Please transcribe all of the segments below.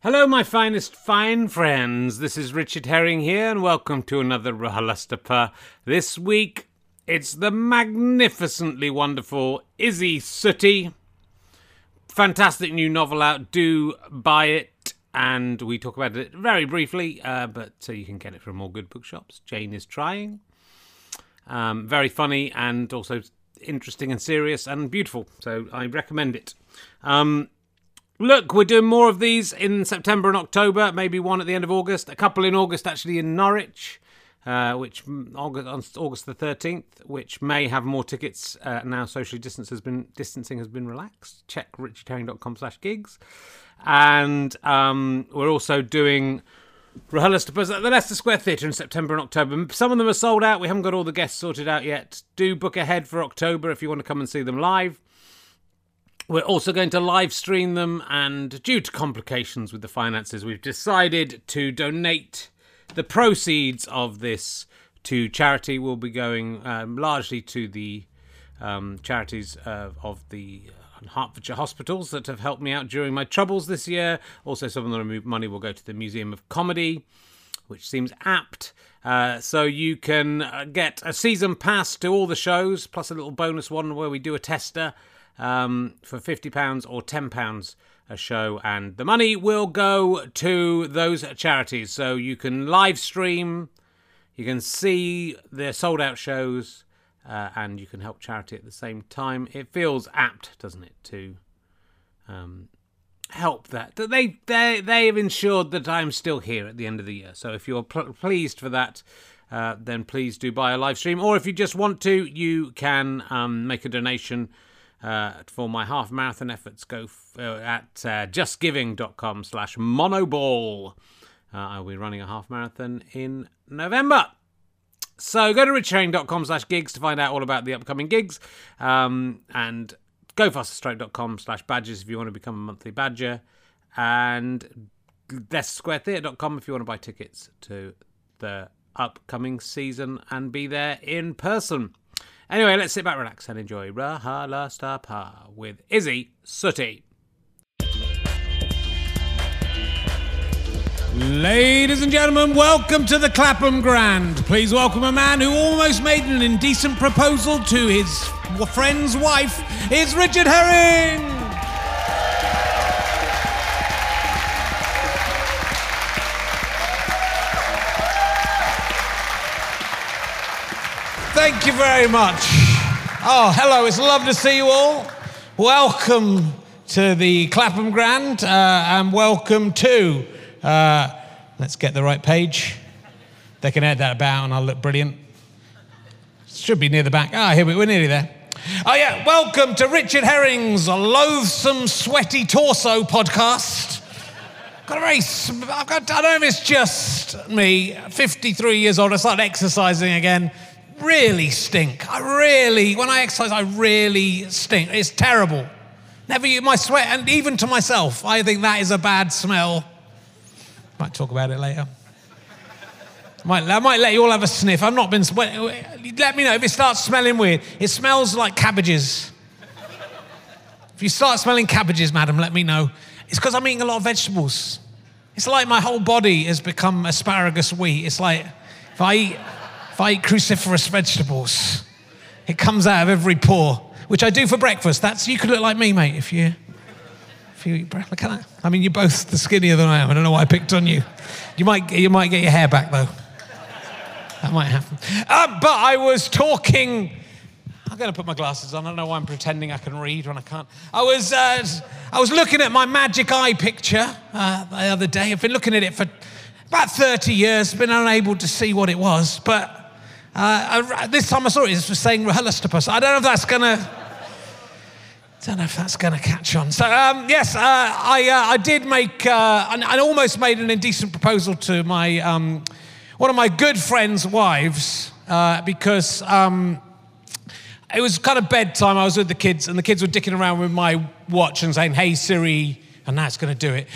Hello, my finest fine friends. This is Richard Herring here, and welcome to another RHLSTP. This week, it's the magnificently wonderful Isy Suttie. Fantastic new novel out. Do buy it, and we talk about it very briefly, uh, but so you can get it from all good bookshops. Jane is trying. Um, very funny and also interesting and serious and beautiful. So I recommend it. Um, Look, we're doing more of these in September and October, maybe one at the end of August, a couple in August actually in Norwich, uh, which August, on August the 13th, which may have more tickets uh, now socially distance has been, distancing has been relaxed. Check richardherring.com slash gigs. And um, we're also doing RHLSTPs at the Leicester Square Theatre in September and October. Some of them are sold out. We haven't got all the guests sorted out yet. Do book ahead for October if you want to come and see them live. We're also going to live stream them, and due to complications with the finances, we've decided to donate the proceeds of this to charity. We'll be going um, largely to the um, charities uh, of the Hertfordshire hospitals that have helped me out during my troubles this year. Also, some of the money will go to the Museum of Comedy, which seems apt. Uh, so you can uh, get a season pass to all the shows, plus a little bonus one where we do a tester um, for £50 or £10 a show, and the money will go to those charities. So you can live stream, you can see their sold out shows, uh, and you can help charity at the same time. It feels apt, doesn't it, to um, help that. That they they they have ensured that I'm still here at the end of the year. So if you're pl- pleased for that. Uh, then please do buy a live stream, or if you just want to, you can um, make a donation uh, for my half marathon efforts, go f- uh, at uh, justgiving.com slash monoball. Uh, I'll be running a half marathon in November. So go to richardherring.com slash gigs to find out all about the upcoming gigs. Um, and gofasterstroke.com slash badges if you want to become a monthly badger. And leicestersquaretheatre.com if you want to buy tickets to the upcoming season and be there in person. Anyway, let's sit back, relax, and enjoy RHLSTP with Isy Suttie. Ladies and gentlemen, welcome to the Clapham Grand. Please welcome a man who almost made an indecent proposal to his friend's wife. It's Richard Herring. Thank you very much. Oh, hello. It's lovely to see you all. Welcome to the Clapham Grand uh, and welcome to, uh, let's get the right page. They can add that about and I'll look brilliant. Should be near the back. Ah, here we, we're nearly there. Oh, yeah. Welcome to Richard Herring's Loathsome Sweaty Torso podcast. Got a very, I've got, I don't know if it's just me, 53 years old, I started exercising again really stink. I really, when I exercise, I really stink. It's terrible. Never use my sweat, and even to myself, I think that is a bad smell. Might talk about it later. Might, I might let you all have a sniff. I've not been. Sweating let me know if it starts smelling weird. It smells like cabbages. If you start smelling cabbages, madam, let me know. It's because I'm eating a lot of vegetables. It's like my whole body has become asparagus wheat. It's like if I eat if I eat cruciferous vegetables, it comes out of every pore, which I do for breakfast. That's you could look like me, mate, if you if you eat. Look at that. I mean, you're both the skinnier than I am. I don't know why I picked on you. You might you might get your hair back though. That might happen. Um, but I was talking. I'm going to put my glasses on. I don't know why I'm pretending I can read when I can't. I was, uh, I was looking at my magic eye picture uh, the other day. I've been looking at it for about 30 years, been unable to see what it was. But uh, this time I saw it, it was saying RHLSTP. I don't know if that's going to. I don't know if that's going to catch on. So um, yes, uh, I, uh, I did make. Uh, I, almost made an indecent proposal to my um, one of my good friends' wives uh, because um, it was kind of bedtime. I was with the kids, and the kids were dicking around with my watch and saying, "Hey Siri," and that's going to do it.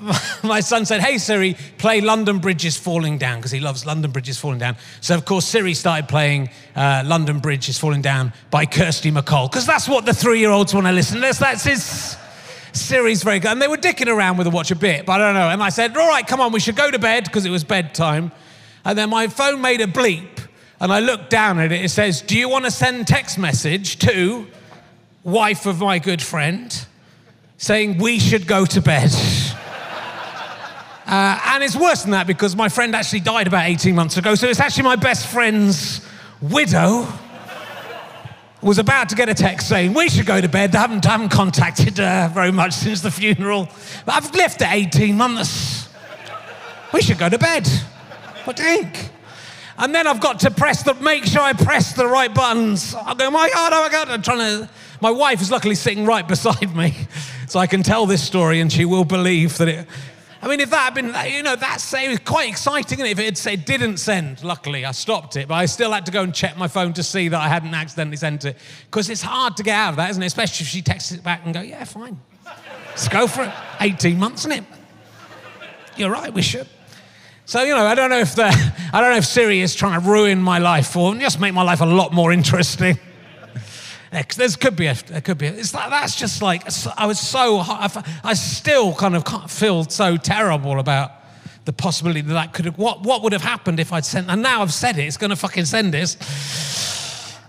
My son said, Hey Siri, play London Bridge is Falling Down, because he loves London Bridge is Falling Down. So, of course, Siri started playing uh, London Bridge is Falling Down by Kirsty MacColl, because that's what the three year olds want to listen to. That's his, Siri's very good. And they were dicking around with the watch a bit, but I don't know. And I said, all right, come on, we should go to bed because it was bedtime. And then my phone made a bleep. And I looked down at it. It says, do you want to send text message to wife of my good friend saying we should go to bed? Uh, and it's worse than that because my friend actually died about 18 months ago. So it's actually my best friend's widow was about to get a text saying, We should go to bed. I haven't, haven't contacted her very much since the funeral. But I've left at 18 months. We should go to bed. What do you think? And then I've got to press the, make sure I press the right buttons. I go, my God, oh my God. I'm trying to, my wife is luckily sitting right beside me. So I can tell this story and she will believe that it, I mean, if that had been, you know, that it was quite exciting if it had said didn't send. Luckily, I stopped it, but I still had to go and check my phone to see that I hadn't accidentally sent it because it's hard to get out of that, isn't it? Especially if she texts it back and go, yeah, fine, let's go for it. 18 months, isn't it? You're right, we should. So you know, I don't know if the, I don't know if Siri is trying to ruin my life or just make my life a lot more interesting. There could be a, there could be. A, it's like, that's just like I was so. I still kind of feel so terrible about the possibility that that could have. What what would have happened if I'd sent? And now I've said it. It's going to fucking send this.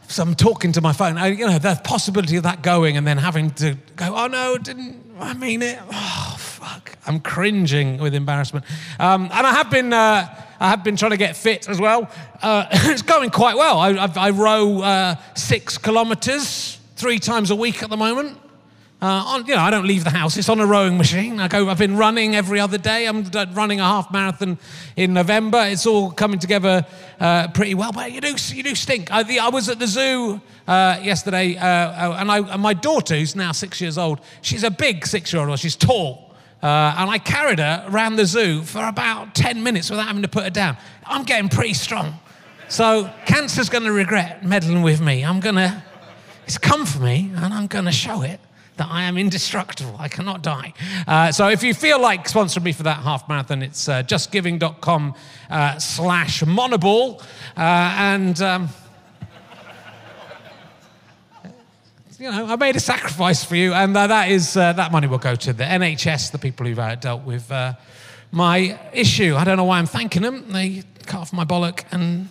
So I'm talking to my phone. I, you know, the possibility of that going and then having to go. Oh no, didn't I mean it? Oh fuck! I'm cringing with embarrassment. Um, and I have been. Uh, I have been trying to get fit as well. Uh, it's going quite well. I, I, I row uh, six kilometres three times a week at the moment. Uh, on, you know, I don't leave the house. It's on a rowing machine. I go. I've been running every other day. I'm running a half marathon in November. It's all coming together uh, pretty well. But you do, you do stink. I, the, I was at the zoo uh, yesterday, uh, and, I, and my daughter, who's now six years old, she's a big six-year-old. She's tall. Uh, and I carried her around the zoo for about 10 minutes without having to put her down. I'm getting pretty strong. So cancer's going to regret meddling with me. I'm going to, it's come for me, and I'm going to show it that I am indestructible. I cannot die. Uh, so if you feel like sponsoring me for that half marathon, it's uh, justgiving.com uh, slash monoball. Uh, and... Um, you know, I made a sacrifice for you, and uh, that is uh, that money will go to the NHS, the people who've uh, dealt with uh, my issue. I don't know why I'm thanking them. They cut off my bollock and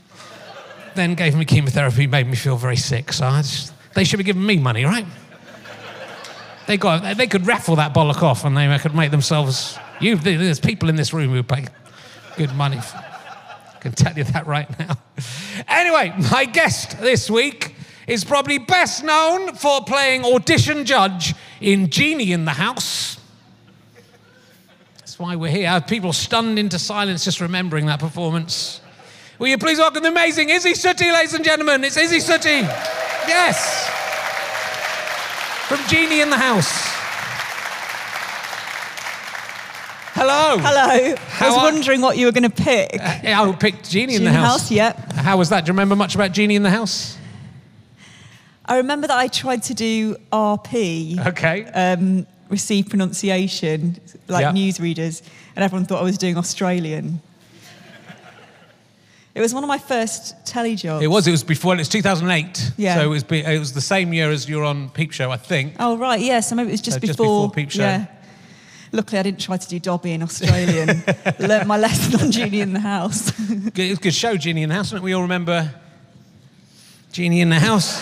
then gave me chemotherapy, made me feel very sick. So just, they should be giving me money, right? They got they could raffle that bollock off, and they could make themselves. You, there's people in this room who pay good money. For, I can tell you that right now. Anyway, my guest this week is probably best known for playing audition judge in Genie in the House. That's why we're here. People stunned into silence just remembering that performance. Will you please welcome the amazing Isy Suttie, ladies and gentlemen? It's Isy Suttie. Yes. From Genie in the House. Hello. Hello. How I was are... wondering what you were going to pick. Uh, I picked Genie, Genie in the House. House. Yep. How was that? Do you remember much about Genie in the House? I remember that I tried to do RP. Okay. Um, receive pronunciation, like newsreaders, and everyone thought I was doing Australian. It was one of my first telly jobs. It was. It was before. It's 2008. Yeah. So it was. It was the same year as you were on Peep Show, I think. Oh right, yeah. So maybe it was just, so before, just before Peep Show. Yeah. Luckily, I didn't try to do Dobby in Australian. Learned my lesson on Genie in the House. it was a good show, Genie in the House. Don't we all remember Genie in the House?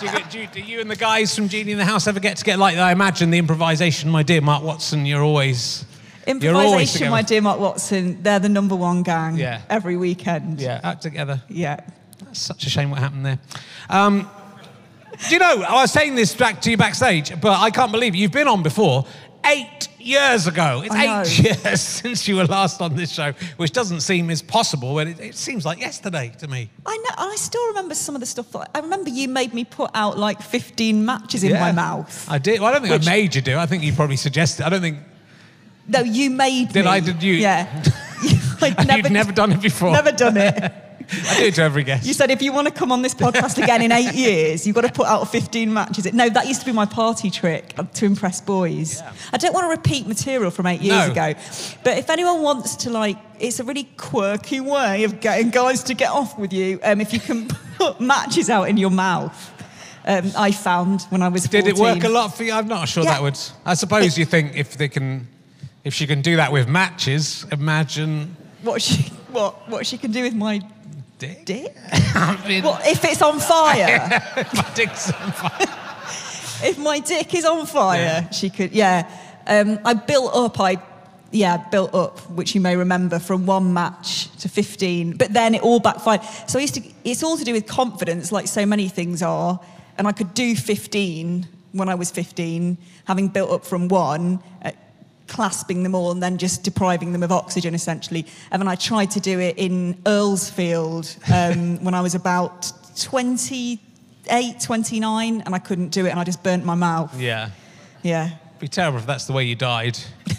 Do, you, do, you, do, you, and the guys from Genie in the House ever get to get like that? I imagine the improvisation, my dear Mark Watson, you're always. Improvisation, you're always my dear Mark Watson, they're the number one gang yeah. every weekend. Yeah, out together. Yeah. That's such a shame what happened there. Um, do you know, I was saying this back to you backstage, but I can't believe it. You've been on before. Eight years ago. It's eight years since you were last on this show, which doesn't seem as possible, but it, it, seems like yesterday to me. I know. I still remember some of the stuff. That, I remember you made me put out like 15 matches in yeah, my mouth. I did. Well, I don't think which, I made you do. I think you probably suggested. I don't think. No, you made did me. I? Did you? Yeah. like never, You've never done it before. Never done it. I do it to every guest. You said if you want to come on this podcast again in eight years, you've got to put out 15 matches. No, that used to be my party trick to impress boys. Yeah. I don't want to repeat material from eight years no. ago. But if anyone wants to, like, it's a really quirky way of getting guys to get off with you um, if you can put matches out in your mouth. um, I found when I was Did it work a lot for you? I'm not sure Yeah. that would. I suppose you think if they can, if she can do that with matches, imagine. What she, what, what she can do with my Dick. dick? I mean, What, if it's on fire? my dick's on fire. if my dick is on fire, she could, yeah. Um, I built up, I, yeah, built up, which you may remember, from one match to 15, but then it all backfired. So I used to, it's all to do with confidence, like so many things are. And I could do 15 when I was 15, having built up from one, uh, clasping them all and then just depriving them of oxygen, essentially. And then I tried to do it in Earlsfield um, when I was about 28, 29, and I couldn't do it, and I just burnt my mouth. Yeah. Yeah. It'd Be terrible if that's the way you died.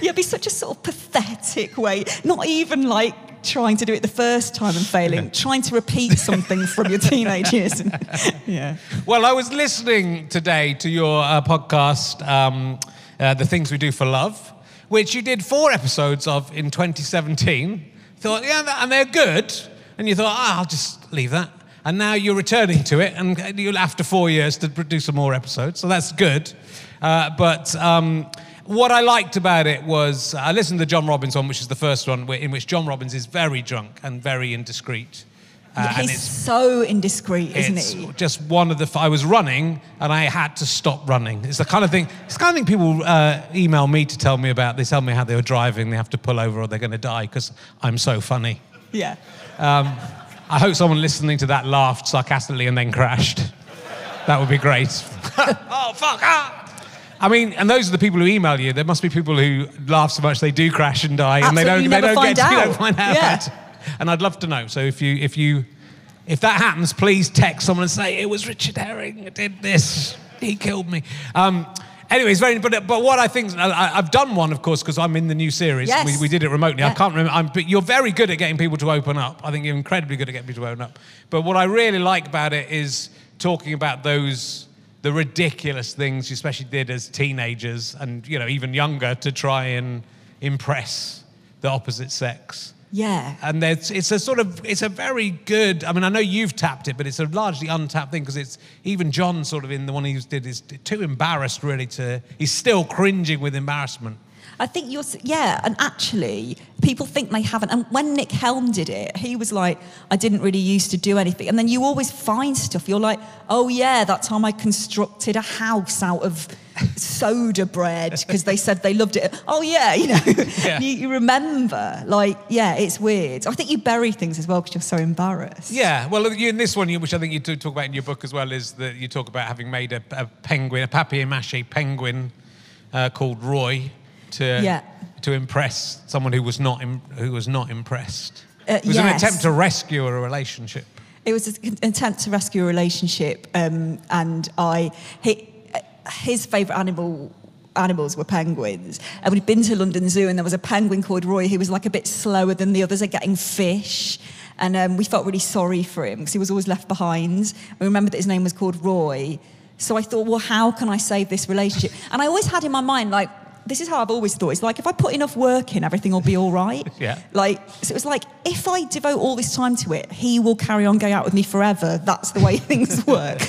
Yeah, it'd be such a sort of pathetic way. Not even like trying to do it the first time and failing, trying to repeat something from your teenage years. And, yeah. Well, I was listening today to your uh, podcast, um, uh, The Things We Do for Love, which you did four episodes of in 2017. Thought, yeah, and they're good. And you thought, ah, I'll just leave that. And now you're returning to it, and you'll after four years to produce some more episodes. So that's good. Uh, but um, what I liked about it was I listened to the John Robbins one, which is the first one, in which John Robbins is very drunk and very indiscreet. Uh, and He's it's so indiscreet, isn't it's he? just one of the. I was running and I had to stop running. It's the kind of thing. It's the kind of thing people uh, email me to tell me about. They tell me how they were driving. They have to pull over or they're going to die because I'm so funny. Yeah. I hope someone listening to that laughed sarcastically and then crashed. That would be great. oh fuck! Ah! I mean, and those are the people who email you. There must be people who laugh so much they do crash and die, and they don't. They don't find get. You out. don't find out. Yeah. And I'd love to know. So if you if you if that happens, please text someone and say it was Richard Herring did this. He killed me. Um, Anyways, very, but, but what I think, I, I've done one, of course, because I'm in the new series. Yes. We, we did it remotely. I can't remember, I'm, but you're very good at getting people to open up. I think you're incredibly good at getting people to open up. But what I really like about it is talking about those, the ridiculous things you especially did as teenagers and, you know, even younger to try and impress the opposite sex. Yeah. And it's a sort of, it's a very good, I mean, I know you've tapped it, but it's a largely untapped thing because it's, even John sort of in the one he did is too embarrassed really to, he's still cringing with embarrassment. I think you're, yeah, and actually, people think they haven't. And when Nick Helm did it, he was like, I didn't really used to do anything. And then you always find stuff. You're like, oh, yeah, that time I constructed a house out of soda bread because they said they loved it. Oh, yeah, you know, Yeah. you, you remember. Like, yeah, it's weird. I think you bury things as well because you're so embarrassed. Yeah, well, you, in this one, which I think you do talk about in your book as well, is that you talk about having made a, a penguin, a papier-mâché penguin uh, called Roy, to Yeah. to impress someone who was not im- who was not impressed. Uh, it was an attempt to rescue a relationship. It was an attempt to rescue a relationship, um, and I he, his favourite animal animals were penguins. And we'd been to London Zoo, and there was a penguin called Roy who was like a bit slower than the others at getting fish. And um, we felt really sorry for him because he was always left behind. We remembered that his name was called Roy. So I thought, well, how can I save this relationship? And I always had in my mind, like, this is how I've always thought. It's like if I put enough work in, everything will be all right. Yeah. Like, so it was like, if I devote all this time to it, he will carry on going out with me forever. That's the way things work.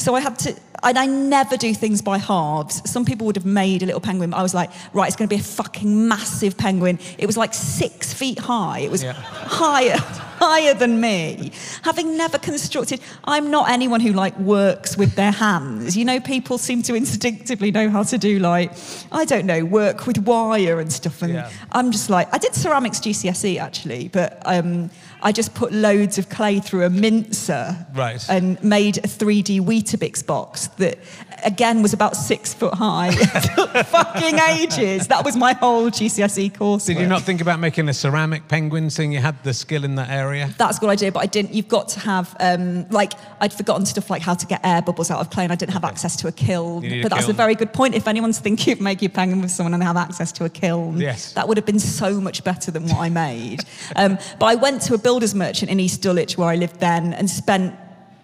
So I had to, and I never do things by halves. Some people would have made a little penguin. but I was like, right, it's going to be a fucking massive penguin. It was like six feet high. It was Yeah. higher, higher than me. Having never constructed, I'm not anyone who like works with their hands. You know, people seem to instinctively know how to do like, I don't know, work with wire and stuff. And Yeah. I'm just like, I did ceramics GCSE actually, but um, I just put loads of clay through a mincer Right. and made a 3D Weetabix box that, again, was about six foot high. Fucking ages. That was my whole GCSE course. Did you not think about making a ceramic penguin, seeing you had the skill in that area? That's a good idea, but I didn't. You've got to have, um, like, I'd forgotten stuff like how to get air bubbles out of clay, and I didn't have access to a kiln. Need a But that's kiln. a very good point. If anyone's thinking of making a penguin with someone and they have access to a kiln, Yes. that would have been so much better than what I made. um, but I went to a builder's merchant in East Dulwich where I lived then and spent,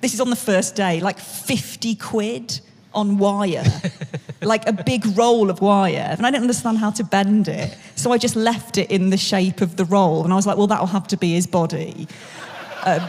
this is on the first day, like 50 quid on wire, like a big roll of wire. And I didn't understand how to bend it. So I just left it in the shape of the roll. And I was like, well, that'll have to be his body. Um,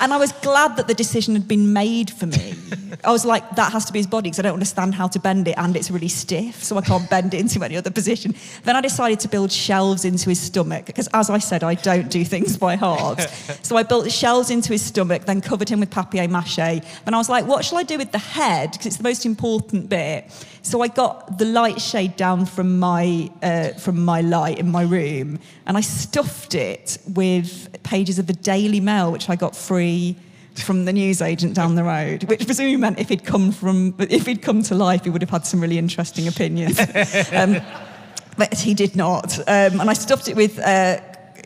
And I was glad that the decision had been made for me. I was like, that has to be his body because I don't understand how to bend it and it's really stiff, so I can't bend it into any other position. Then I decided to build shelves into his stomach because, as I said, I don't do things by halves. so I built shelves into his stomach, then covered him with papier mache. Then I was like, what shall I do with the head? Because it's the most important bit. So I got the light shade down from my, uh, from my light in my room and I stuffed it with pages of the Daily Mail, which I got free from the newsagent down the road, which presumably meant if he'd come from, if he'd come to life, he would have had some really interesting opinions. um, but he did not. Um, and I stuffed it with uh,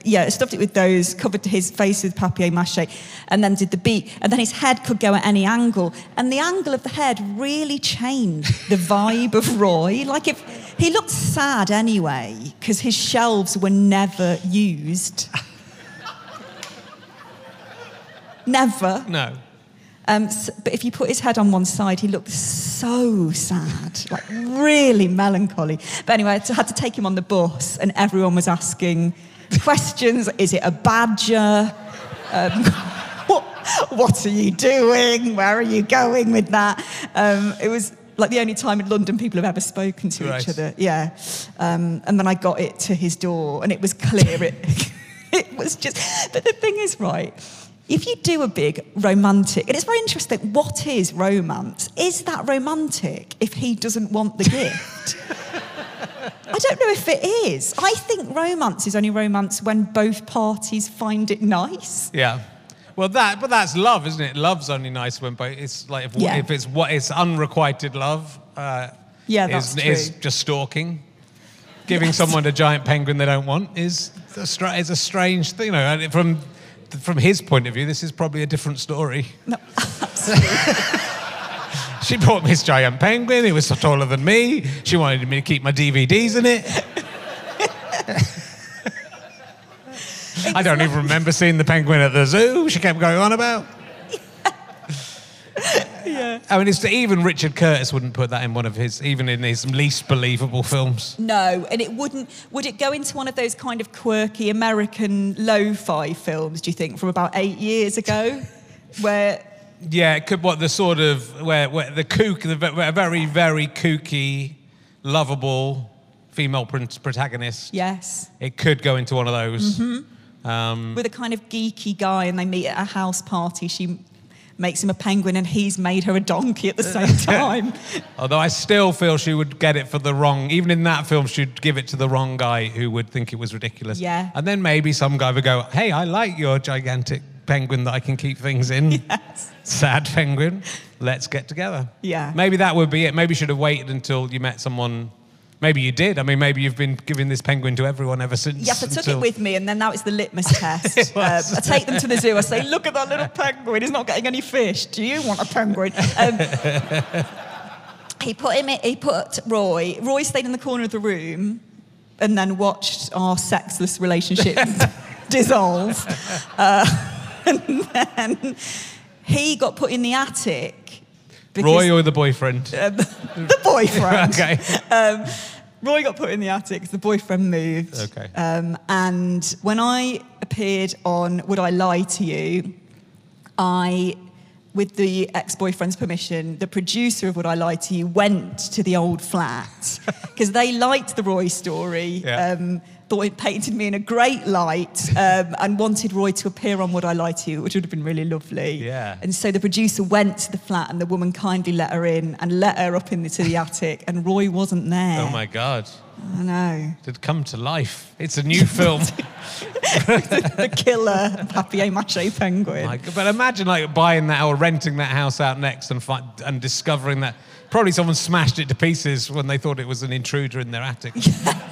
yeah, stuffed it with those, covered his face with papier mache, and then did the beak. And then his head could go at any angle. And the angle of the head really changed the vibe of Roy. Like if he looked sad anyway, because his shelves were never used. never. No. Um, so, but if you put his head on one side, he looked so sad, like really melancholy. But anyway, I had to take him on the bus, and everyone was asking questions. Is it a badger? Um, what, what, are you doing? Where are you going with that? Um, it was like the only time in London people have ever spoken to right. each other. Yeah. Um, and then I got it to his door, and it was clear. it, it was just. But the thing is, right if you do a big romantic, and it's very interesting, what is romance? Is that romantic if he doesn't want the gift? I don't know if it is. I think romance is only romance when both parties find it nice. Yeah. Well, that, but that's love, isn't it? Love's only nice when both. It's like if, yeah. if it's what it's unrequited love. Uh, yeah, that's is, true. is just stalking. Giving yes. someone a giant penguin they don't want is a, is a strange thing. You know, from from his point of view, this is probably a different story. No, absolutely. She brought me this giant penguin. It was taller than me. She wanted me to keep my DVDs in it. I don't even remember seeing the penguin at the zoo. She kept going on about yeah. I mean, it's even Richard Curtis wouldn't put that in one of his, even in his least believable films. No, and it wouldn't. Would it go into one of those kind of quirky American lo-fi films? Do you think from about eight years ago, where? Yeah, it could. What the sort of where, where the kook, the very very kooky, lovable female protagonist. Yes. It could go into one of those. Mm-hmm. Um, With a kind of geeky guy, and they meet at a house party. She makes him a penguin and he's made her a donkey at the same time. Although I still feel she would get it for the wrong, even in that film, she'd give it to the wrong guy who would think it was ridiculous. Yeah. And then maybe some guy would go, hey, I like your gigantic penguin that I can keep things in. Yes. Sad penguin. Let's get together. Yeah. Maybe that would be it. Maybe you should have waited until you met someone Maybe you did. I mean, maybe you've been giving this penguin to everyone ever since. Yes, I took until... it with me, and then now it's the litmus test. um, I take them to the zoo. I say, "Look at that little penguin. He's not getting any fish. Do you want a penguin?" Um, he put him. In, he put Roy. Roy stayed in the corner of the room, and then watched our sexless relationship dissolve. Uh, and then he got put in the attic. Roy or the boyfriend? Uh, the boyfriend. okay. Um, Roy got put in the attic the boyfriend moved. Okay. Um, and when I appeared on Would I Lie to You, I, with the ex boyfriend's permission, the producer of Would I Lie to You went to the old flat because they liked the Roy story. Yeah. Um, thought it painted me in a great light um, and wanted Roy to appear on Would I Lie to You, which would have been really lovely. Yeah. And so the producer went to the flat and the woman kindly let her in and let her up into the attic and Roy wasn't there. Oh my God. I know. Did come to life. It's a new film. the, killer papier mache penguin. Like, but imagine like buying that or renting that house out next and find, and discovering that probably someone smashed it to pieces when they thought it was an intruder in their attic. Yes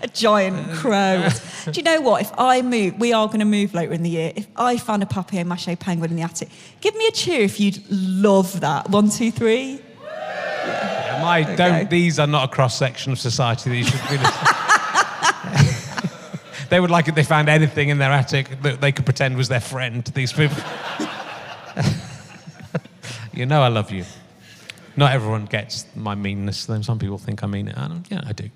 a giant crow. Do you know what? If I move, we are going to move later in the year. If I found a papier mache penguin in the attic, give me a cheer if you'd love that. One, two, three. Yeah. Yeah, my don't. These are not a cross section of society that you should be. they would like it. They found anything in their attic that they could pretend was their friend. These people. you know I love you. Not everyone gets my meanness. Then some people think I mean it. I don't, yeah, I do.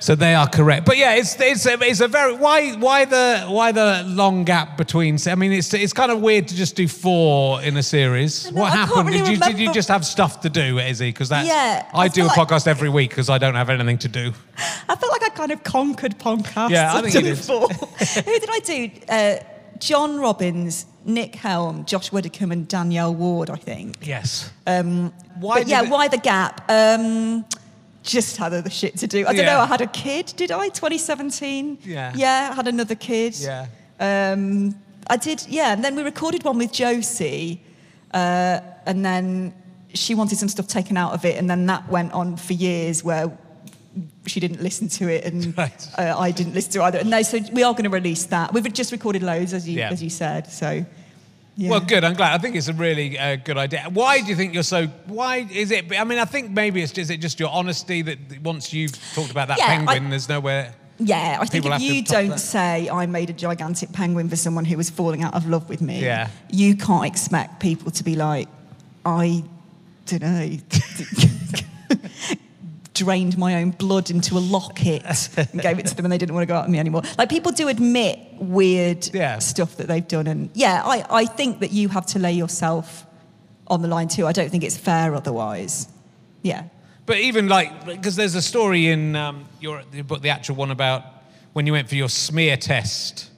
So they are correct. But yeah, it's it's a, it's a very why why the why the long gap between? I mean, it's it's kind of weird to just do four in a series. what I happened? really did you did you just have stuff to do, Isy? Because that's Yeah, I, I do a like- podcast every week because I don't have anything to do. I felt like I kind of conquered podcasts. Yeah, I think you did. Who did I do? Uh, John Robbins, Nick Helm, Josh Widdicombe, and Danielle Ward, I think. Yes. Um, why? yeah, it- why the gap? Um, just had other shit to do. I don't Yeah. know. I had a kid, did I? 2017. Yeah. Yeah, I had another kid. Yeah. Um, I did. Yeah, and then we recorded one with Josie, uh, and then she wanted some stuff taken out of it, and then that went on for years where she didn't listen to it, and Right. uh, I didn't listen to it either. And no, so we are going to release that. We've just recorded loads, as you Yeah. as you said. So. Yeah. Well, good. I'm glad. I think it's a really uh, good idea. Why do you think you're so? Why is it? I mean, I think maybe it's is it just your honesty that once you've talked about that Yeah, I- penguin, there's nowhere. Yeah, I think if you don't that. say I made a gigantic penguin for someone who was falling out of love with me, Yeah. you can't expect people to be like, I don't know, drained my own blood into a locket and gave it to them and they didn't want to go out with me anymore. Like people do admit weird Yeah. stuff that they've done. And yeah, I, I think that you have to lay yourself on the line too. I don't think it's fair otherwise. Yeah. But even like, because there's a story in um, your the book, the actual one about when you went for your smear test.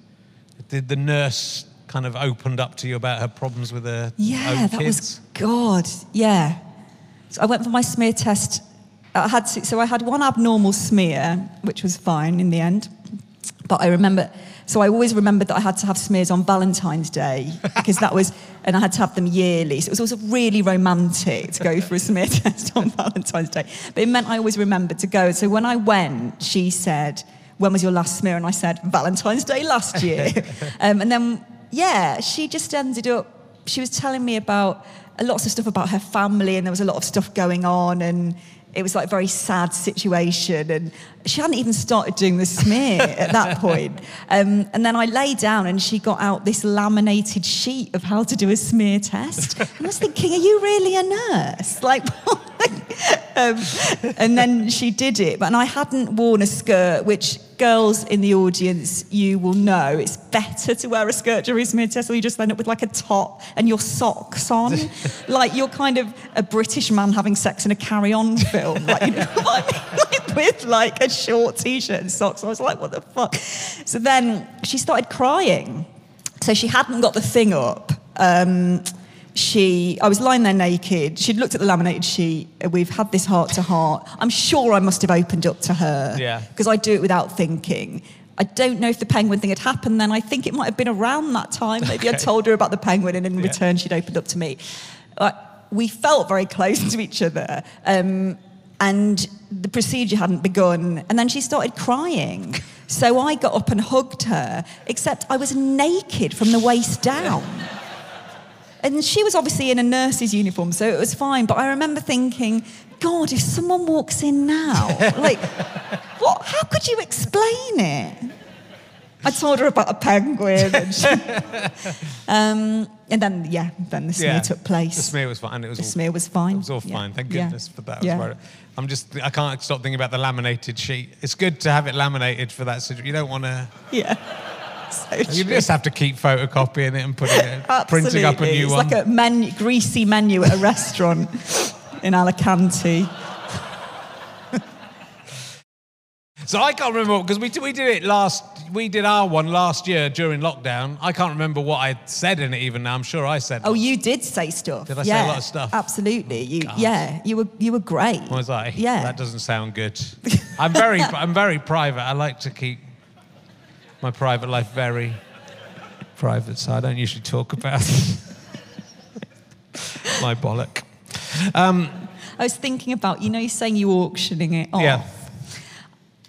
Did the nurse kind of opened up to you about her problems with her Yeah, own that kids? was God. Yeah. So I went for my smear test. I had to, so I had one abnormal smear, which was fine in the end. But I remember, so I always remembered that I had to have smears on Valentine's Day because that was, and I had to have them yearly. So it was also really romantic to go for a smear test on Valentine's Day. But it meant I always remembered to go. So when I went, she said, "When was your last smear?" And I said, "Valentine's Day last year." um, and then, yeah, she just ended up. She was telling me about lots of stuff about her family, and there was a lot of stuff going on, and it was like a very sad situation. And she hadn't even started doing the smear at that point. Um, and then I lay down, and she got out this laminated sheet of how to do a smear test. And I was thinking, are you really a nurse? Like, um, and then she did it. But and I hadn't worn a skirt, which girls in the audience, you will know it's better to wear a skirt during a smear test, or you just end up with like a top and your socks on, like you're kind of a British man having sex in a carry-on film, like, you know, Like, with like a short t-shirt and socks. I was like, what the fuck? So then she started crying. So she hadn't got the thing up. Um, she, I was lying there naked. She'd looked at the laminated sheet. We've had this heart to heart. I'm sure I must have opened up to her. Yeah. Because I do it without thinking. I don't know if the penguin thing had happened then. I think it might have been around that time. Maybe I Okay. told her about the penguin, and in Yeah. return, she'd opened up to me. Uh, we felt very close to each other. Um, and the procedure hadn't begun. And then she started crying. So I got up and hugged her, except I was naked from the waist down. And she was obviously in a nurse's uniform, so it was fine. But I remember thinking, God, if someone walks in now, like, what? How could you explain it? I told her about a penguin, and, she, um, and then yeah, then the smear Yeah. took place. The smear was fine. It was The all, smear was fine. It was all Yeah. fine. Thank Yeah. goodness for that. Yeah. I'm just. I can't stop thinking about the laminated sheet. It's good to have it laminated for that situation. You don't want to. Yeah. So You true. just have to keep photocopying it and putting it, printing up a new it's one. It's like a menu, greasy menu at a restaurant in Alicante. So I can't remember because we, did- we did it last. We did our one last year during lockdown. I can't remember what I said in it even now. I'm sure I said. Oh, you did say stuff. Did I say a lot of stuff? Absolutely. You, yeah, you were you were great. Was I? Yeah. That doesn't sound good. I'm very, I'm very private. I like to keep my private life very private, so I don't usually talk about my bollock. Um, I was thinking about you know you're saying you were auctioning it off. Yeah.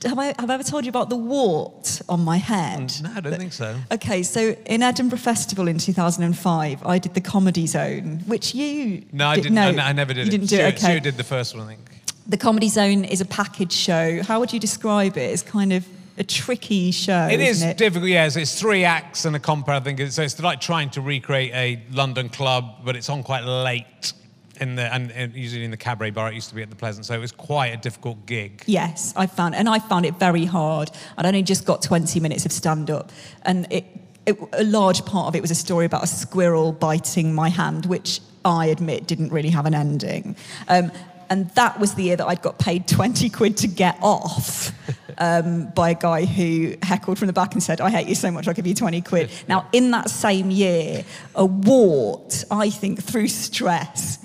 Have I have I ever told you about the wart on my head? Mm, no, I don't think so. Okay, so in Edinburgh Festival in 2005, I did the Comedy Zone, which you No, I did- didn't. I, I never did it. you it. didn't do Stuart, it. Okay. Stuart did the first one, I think. The Comedy Zone is a package show. How would you describe it? It's kind of a tricky show. It is it? difficult, yes. It's three acts and a compa, I think. So it's like trying to recreate a London club, but it's on quite late. In the and, and usually in the cabaret bar. It used to be at the Pleasance, so it was quite a difficult gig. Yes, I found, and I found it very hard. I'd only just got 20 minutes of stand up, and it, it, a large part of it was a story about a squirrel biting my hand, which I admit didn't really have an ending. Um, and that was the year that I'd got paid 20 quid to get off um, by a guy who heckled from the back and said, I hate you so much, I'll give you 20 quid. Now, in that same year, a wart, I think through stress,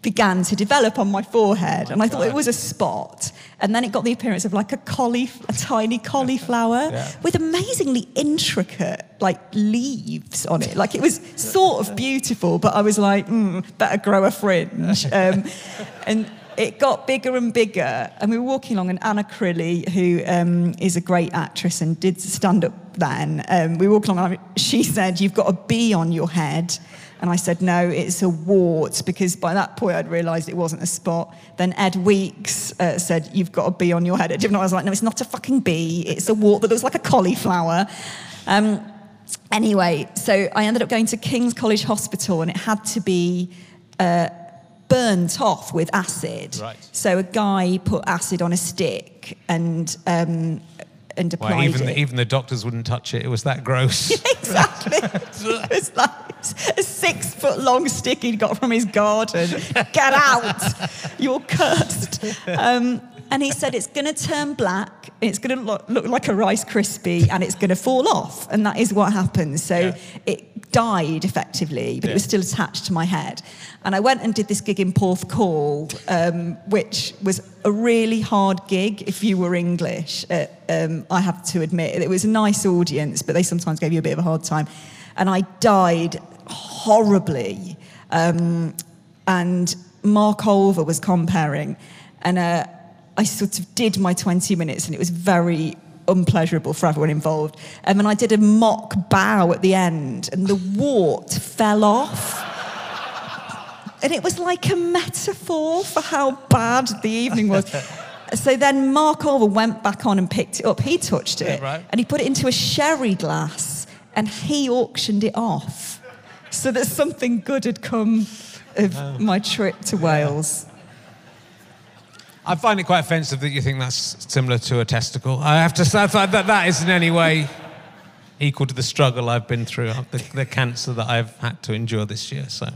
began to develop on my forehead. Oh and I thought it was a spot. And then it got the appearance of like a caulif- a tiny cauliflower Yeah. with amazingly intricate like leaves on it. Like it was sort of beautiful, but I was like, mm, better grow a fringe. Um, and it got bigger and bigger. And we were walking along, and Anna Crilly, who um, is a great actress and did stand up then, um, we walked along, and she said, You've got a bee on your head. And I said, no, it's a wart, because by that point I'd realised it wasn't a spot. Then Ed Weeks uh, said, you've got a bee on your head. And I was like, no, it's not a fucking bee. It's a wart that looks like a cauliflower. Um, anyway, so I ended up going to King's College Hospital, and it had to be uh, burnt off with acid. Right. So a guy put acid on a stick and um, and applied Well, even it. the, even the doctors wouldn't touch it. It was that gross. exactly. It was like a six foot long stick he'd got from his garden. Get out! You're cursed. Um, and he said it's going to turn black, it's going to look, look like a Rice Krispie, and it's going to fall off. And that is what happened. So Yeah. it died effectively, but it was still attached to my head. And I went and did this gig in Porthcawl, um, which was a really hard gig if you were English. Uh, um, I have to admit, it was a nice audience, but they sometimes gave you a bit of a hard time. And I died horribly. Um, and Mark Olver was comparing, and uh, I sort of did my 20 minutes, and it was very unpleasurable for everyone involved. Um, and I did a mock bow at the end, and the wart fell off. And it was like a metaphor for how bad the evening was. so then Mark Olver went back on and picked it up. He touched it. Yeah, right. And he put it into a sherry glass and he auctioned it off. So that something good had come of my trip to Wales. I find it quite offensive that you think that's similar to a testicle. I have to say that that, that is in any way equal to the struggle I've been through, uh, the, the cancer that I've had to endure this year. So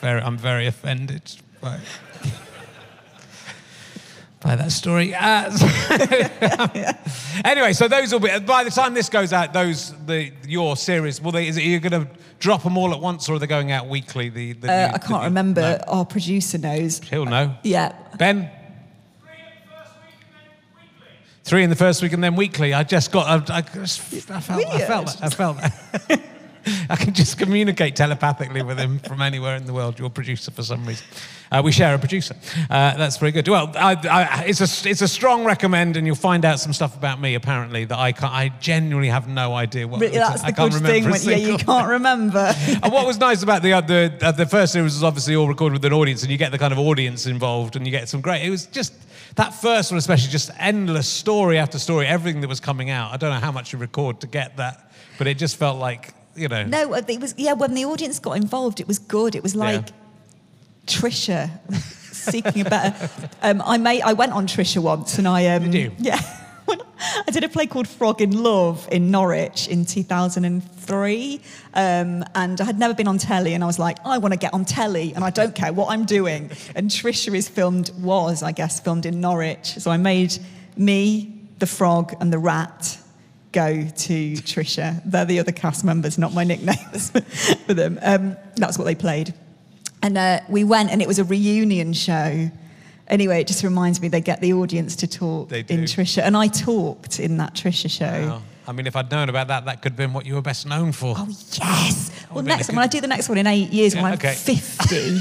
very, I'm very offended by, by that story. Uh, anyway, so those will be, by the time this goes out, those, the, your series, will they, is it, are you going to drop them all at once or are they going out weekly? The, the Uh, new- I can't new- remember. No. Our producer knows. He'll know. Yeah. Ben? Three in the first week and then weekly. I just got. I, I, just, I felt. I felt. I felt. That. I can just communicate telepathically with him from anywhere in the world. Your producer, for some reason, uh, we share a producer. Uh, that's very good. Well, I, I, it's a it's a strong recommend, and you'll find out some stuff about me apparently that I can't. I genuinely have no idea what. That's I the can't good remember thing. When, yeah, you can't remember. and what was nice about the uh, the, uh, the first series was obviously all recorded with an audience, and you get the kind of audience involved, and you get some great. It was just that first one, especially, just endless story after story, everything that was coming out. I don't know how much you record to get that, but it just felt like you know. No, uh, it was yeah. When the audience got involved, it was good. It was like Trisha seeking a better. Um, I made. I went on Trisha once, and I um, Did you? Yeah. I did a play called Frog in Love in Norwich in 2003, um, and I had never been on telly, and I was like, I want to get on telly, and I don't care what I'm doing. And Trisha is filmed, was I guess filmed in Norwich, so I made me, the frog, and the rat go to Trisha. They're the other cast members, not my nicknames for them. Um, that's what they played. And uh, we went, and it was a reunion show. Anyway, it just reminds me they get the audience to talk in. Trisha. And I talked in that Trisha show. Wow. I mean, if I'd known about that, that could have been what you were best known for. Oh, yes. Well, next good- when I do the next one in eight years, when I'm okay. 50,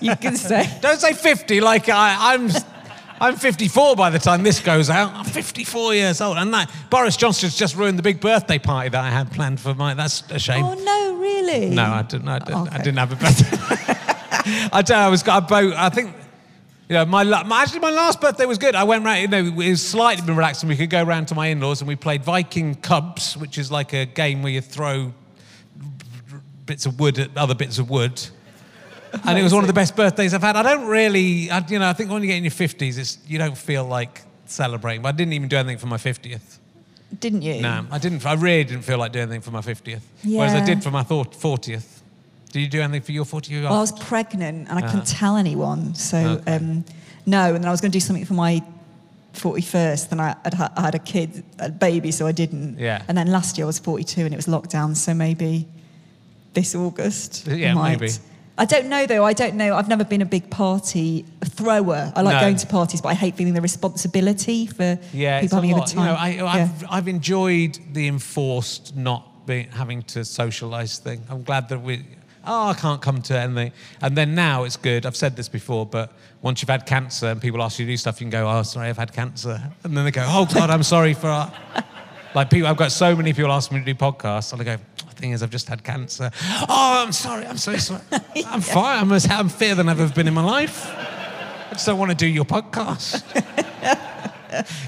you can say, Don't say 50 like I, I'm. I'm 54 by the time this goes out. I'm 54 years old, and that Boris Johnson's just ruined the big birthday party that I had planned for my. That's a shame. oh, no, really? No, I didn't. I didn't, I oh, didn't have a birthday. I you, I was got a boat. I think, you know, my, my actually my last birthday was good. I went round. You know, it was slightly been relaxed, and we could go round to my in-laws, and we played Viking Cubs, which is like a game where you throw bits of wood at other bits of wood. and it was one of the best birthdays I've had. I don't really, I, you know, I think when you get in your 50s, it's, you don't feel like celebrating. But I didn't even do anything for my 50th. Didn't you? No, I didn't. I really didn't feel like doing anything for my 50th. Whereas I did for my 40th. Did you do anything for your 40th? Well, I was pregnant and I couldn't Uh-huh. tell anyone. So, Okay. um, no. And then I was going to do something for my 41st. Then I, ha- I had a kid, a baby, so I didn't. Yeah. And then last year I was 42 and it was lockdown. So maybe this August. I Yeah, might. maybe. I don't know though. I don't know. I've never been a big party thrower. I like No. going to parties, but I hate feeling the responsibility for yeah, people having a, lot. good time. You know, I, Yeah. I've, I've enjoyed the enforced not being, having to socialise thing. I'm glad that we. Oh, I can't come to anything. And then now it's good. I've said this before, but once you've had cancer and people ask you to do stuff, you can go, "Oh, sorry, I've had cancer," and then they go, "Oh God, I'm sorry for." Our... Like people, I've got so many people asking me to do podcasts, and I go, "The thing is, I've just had cancer." Oh, I'm sorry. I'm so sorry. I'm fine. I'm as I'm fitter than I've ever been in my life. I just don't want to do your podcast.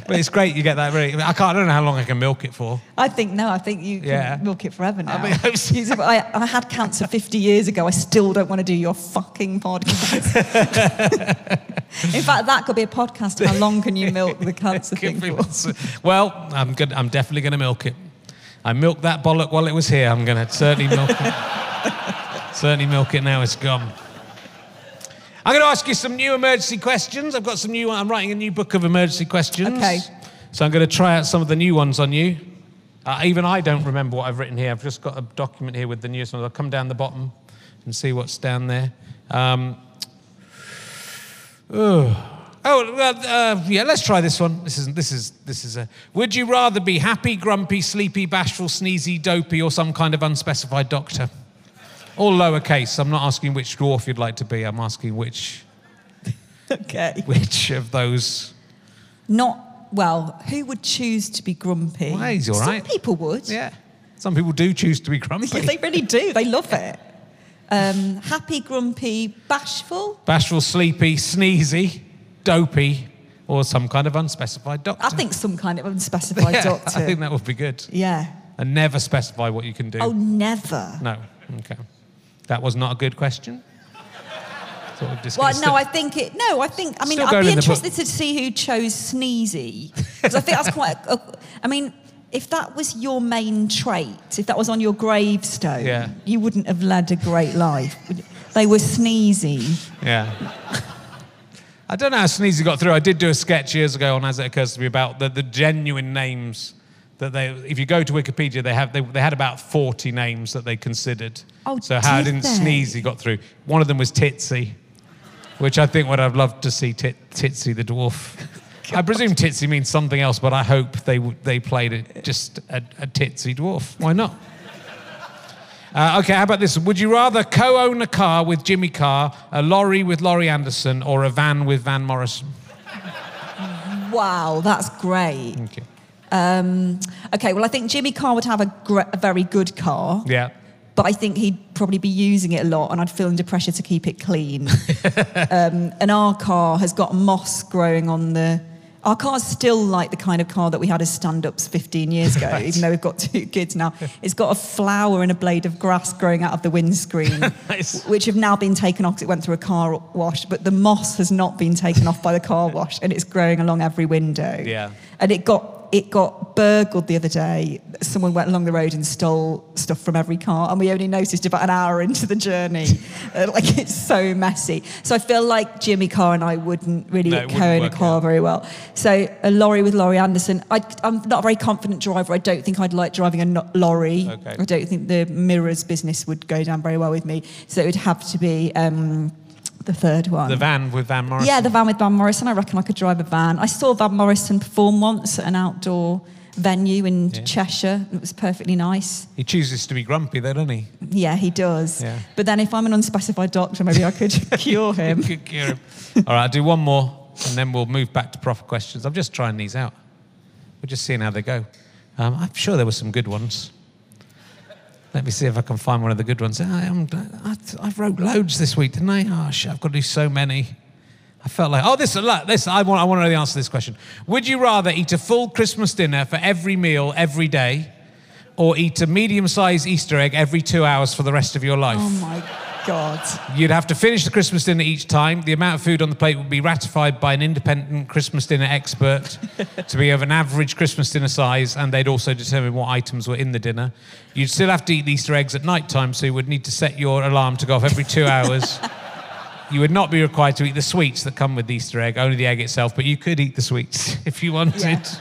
but it's great you get that really. I can't. I don't know how long I can milk it for. I think no. I think you can Yeah. milk it forever now. mean, I Use I, I had cancer 50 years ago. I still don't want to do your fucking podcast. In fact, that could be a podcast. How long can you milk the cancer thing for? well, I'm good. I'm definitely going to milk it. I milked that bollock while it was here. I'm going to certainly milk it. certainly milk it now it's gone. I'm going to ask you some new emergency questions. I've got some new. I'm writing a new book of emergency questions. Okay. So I'm going to try out some of the new ones on you. Uh, even I don't remember what I've written here. I've just got a document here with the newest ones. I'll come down the bottom and see what's down there. Um, oh, oh well, uh, yeah. Let's try this one. This is this is this is a. Would you rather be happy, grumpy, sleepy, bashful, sneezy, dopey, or some kind of unspecified doctor? All lowercase. I'm not asking which dwarf you'd like to be. I'm asking which Okay. which of those. Not well. Who would choose to be grumpy? Well, he's all right. Some people would. Yeah. Some people do choose to be grumpy. Yeah, they really do. They love it. Um, happy, grumpy, bashful. Bashful, sleepy, sneezy, dopey, or some kind of unspecified doctor. I think some kind of unspecified Yeah, doctor. I think that would be good. yeah. And never specify what you can do. Oh, never. No. Okay. That was not a good question. Thought we'd Well, no. I think it. No, I think. I mean, I'd be in interested to see who chose sneezy because I think that's quite. A, a, I mean, if that was your main trait, if that was on your gravestone, Yeah. you wouldn't have led a great life. They were sneezy. Yeah. I don't know how Sneezy got through. I did do a sketch years ago on As It Occurs to Me about the, the genuine names that they, if you go to Wikipedia, they have they, they had about 40 names that they considered. Oh, so how did didn't they? Sneezy got through? One of them was Titsy, which I think would have loved to see tit, Titsy the dwarf. I presume Titsy means something else, but I hope they they played it just a, a Titsy dwarf. Why not? Uh, okay, how about this? Would you rather co-own a car with Jimmy Carr, a lorry with Laurie Anderson, or a van with Van Morrison? Wow, that's great. Okay. Um, okay, well, I think Jimmy Carr would have a, gre- a very good car. Yeah. but I think he'd probably be using it a lot, and I'd feel under pressure to keep it clean. um, and our car has got moss growing on the. Our car's still like the kind of car that we had as stand-ups 15 years ago, Right. even though we've got two kids now. It's got a flower and a blade of grass growing out of the windscreen, Nice. which have now been taken off because it went through a car wash. But the moss has not been taken off by the car wash, and it's growing along every window. Yeah. And it got it got burgled the other day. Someone went along the road and stole stuff from every car, and we only noticed about an hour into the journey. Uh, like it's so messy. So I feel like Jimmy Carr and I wouldn't really No, co-own a car out. very well. So a lorry with Laurie Anderson. I, I'm not a very confident driver. I don't think I'd like driving a no- lorry. Okay. I don't think the mirrors business would go down very well with me. So it would have to be um, the third one. The van with Van Morrison. Yeah, the van with Van Morrison. I reckon I could drive a van. I saw Van Morrison perform once at an outdoor venue in Yeah. Cheshire. It was perfectly nice. He chooses to be grumpy, though, doesn't he? Yeah, he does. Yeah. But then if I'm an unspecified doctor, maybe I could cure him. Good cure him. All right, I'll do one more, and then we'll move back to proper questions. I'm just trying these out. We're just seeing how they go. Um, I'm sure there were some good ones. Let me see if I can find one of the good ones. I, I, I wrote loads this week, didn't I? Oh, shit, I've got to do so many. I felt like, oh, this, this, I want, I want to know the answer to this question. Would you rather eat a full Christmas dinner for every meal every day, or eat a medium-sized Easter egg every two hours for the rest of your life? Oh my God. You'd have to finish the Christmas dinner each time. The amount of food on the plate would be ratified by an independent Christmas dinner expert to be of an average Christmas dinner size, and they'd also determine what items were in the dinner. You'd still have to eat the Easter eggs at night time, so you would need to set your alarm to go off every two hours. you would not be required to eat the sweets that come with the Easter egg, only the egg itself, but you could eat the sweets if you wanted. Yeah.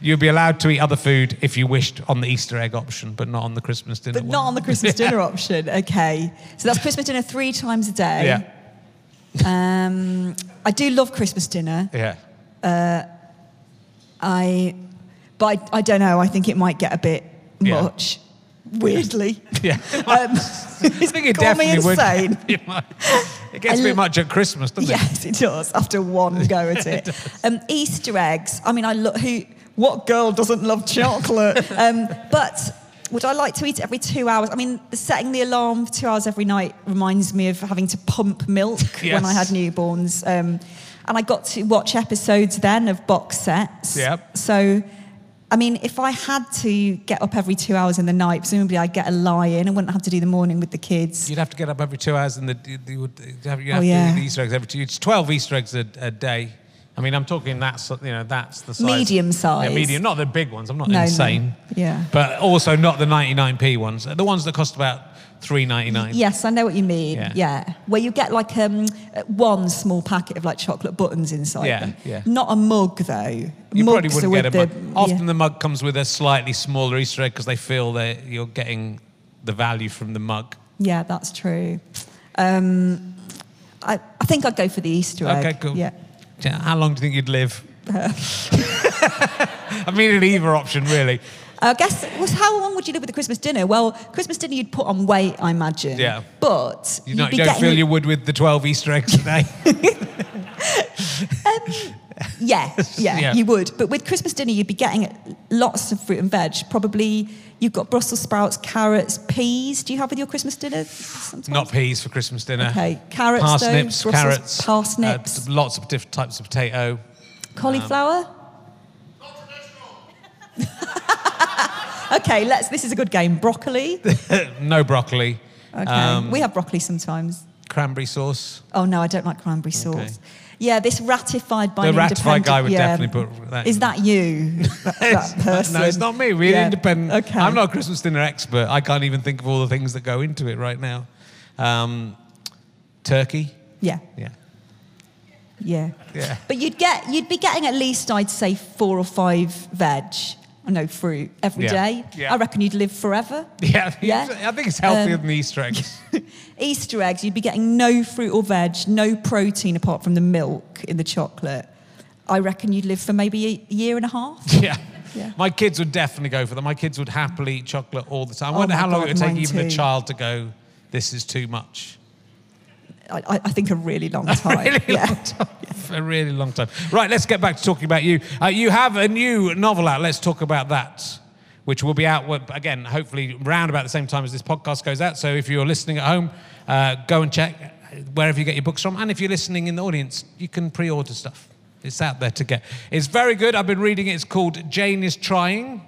You'd be allowed to eat other food if you wished on the Easter egg option, but not on the Christmas dinner But not on the Christmas dinner option. Okay. So that's Christmas dinner three times a day. Yeah, Um, I do love Christmas dinner. yeah. Uh, I, but I, I don't know. I think it might get a bit Yeah. much. Weirdly, Yeah. um, I think it call me definitely would. insane. It gets a bit much at Christmas, doesn't it? Yes, it does. After one go at it, um, Easter eggs. I mean, I look who. What girl doesn't love chocolate? um, but would I like to eat it every two hours? I mean, setting the alarm for two hours every night reminds me of having to pump milk when I had newborns. Um, and I got to watch episodes then of box sets. Yep. So. I mean, if I had to get up every two hours in the night, presumably I'd get a lie in. I wouldn't have to do the morning with the kids. You'd have to get up every two hours, and the, you, would you have, you Oh, have to yeah. eat the Easter eggs every two. It's twelve Easter eggs a, a day. I mean, I'm talking that's you know that's the size. Medium Yeah, size. medium, not the big ones. I'm not No, no. insane. Yeah. But also not the 99p ones. The ones that cost about 3.99. Yes, I know what you mean. Yeah. Yeah. Where you get like um, one small packet of like chocolate buttons inside Yeah, them. yeah. Not a mug though. You Mugs probably wouldn't get a with mug. the- Often yeah. the mug comes with a slightly smaller Easter egg because they feel that you're getting the value from the mug. Yeah, that's true. Um, I, I think I'd go for the Easter egg. Okay, cool. Yeah. How long do you think you'd live? I mean, an either option, really. I guess, well, how long would you live with the Christmas dinner? Well, Christmas dinner you'd put on weight, I imagine. Yeah. But You, you'd not, you don't getting feel you would with the 12 Easter eggs a day. Um, yeah, yeah, Yeah. you would. But with Christmas dinner, you'd be getting lots of fruit and veg. Probably you've got Brussels sprouts, carrots, peas. Do you have with your Christmas dinner? sometimes? Not peas for Christmas dinner. Okay, carrots, though, Parsnips, Brussels carrots. parsnips. uh, lots of different types of potato. Cauliflower? okay, let's. This is a good game. Broccoli. no broccoli. Okay, Um, we have broccoli sometimes. Cranberry sauce. Oh no, I don't like cranberry sauce. Yeah, this ratified by The ratified independent- guy would yeah. definitely put that Is in. that you? That, that person? No, it's not me. We're Yeah, independent. Okay. I'm not a Christmas dinner expert. I can't even think of all the things that go into it right now. Um, turkey. Yeah, Yeah. yeah. Yeah. But you'd get, you'd be getting at least, I'd say, four or five veg, no fruit every Yeah. day. Yeah. I reckon you'd live forever. Yeah. Yeah. I think it's healthier Um, than Easter eggs. Easter eggs, you'd be getting no fruit or veg, no protein apart from the milk in the chocolate. I reckon you'd live for maybe a year and a half. yeah. Yeah. My kids would definitely go for them. My kids would happily eat chocolate all the time. I Oh wonder how long God, it would take even a child to go, this is too much. I, I I think a really long time. really yeah. long time. A really long time. Right, let's get back to talking about you. Uh, you have a new novel out. Let's talk about that, which will be out, again, hopefully round about the same time as this podcast goes out. So if you're listening at home, uh, go and check wherever you get your books from. And if you're listening in the audience, you can pre order stuff. It's out there to get. It's very good. I've been reading it. It's called Jane is Trying.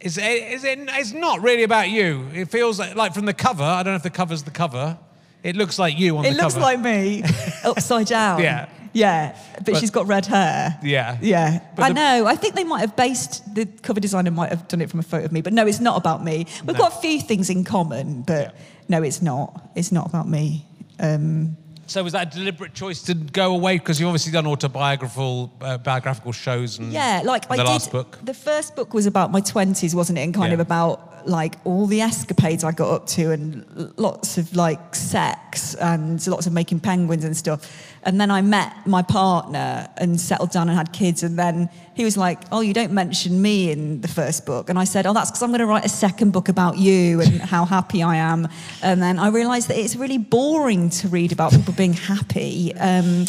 Is it, is it, it's not really about you. It feels like, like from the cover, I don't know if the cover's the cover. It looks like you on It the looks cover. like me, upside down. Yeah. Yeah, but, But- she's got red hair. Yeah. Yeah. But I the- know. I think they might have based, the cover designer might have done it from a photo of me, but no, it's not about me. We've No. got a few things in common, but no, it's not. It's not about me. Um, So was that a deliberate choice to go away because you've obviously done autobiographical uh, biographical shows and yeah, like the I did. last book. The first book was about my 20s, wasn't it? And kind Yeah. of about like all the escapades I got up to and lots of like sex and lots of making penguins and stuff. And then I met my partner and settled down and had kids. And then he was like, Oh, you don't mention me in the first book. And I said, Oh, that's because I'm going to write a second book about you and how happy I am. And then I realized that it's really boring to read about people being happy. Um,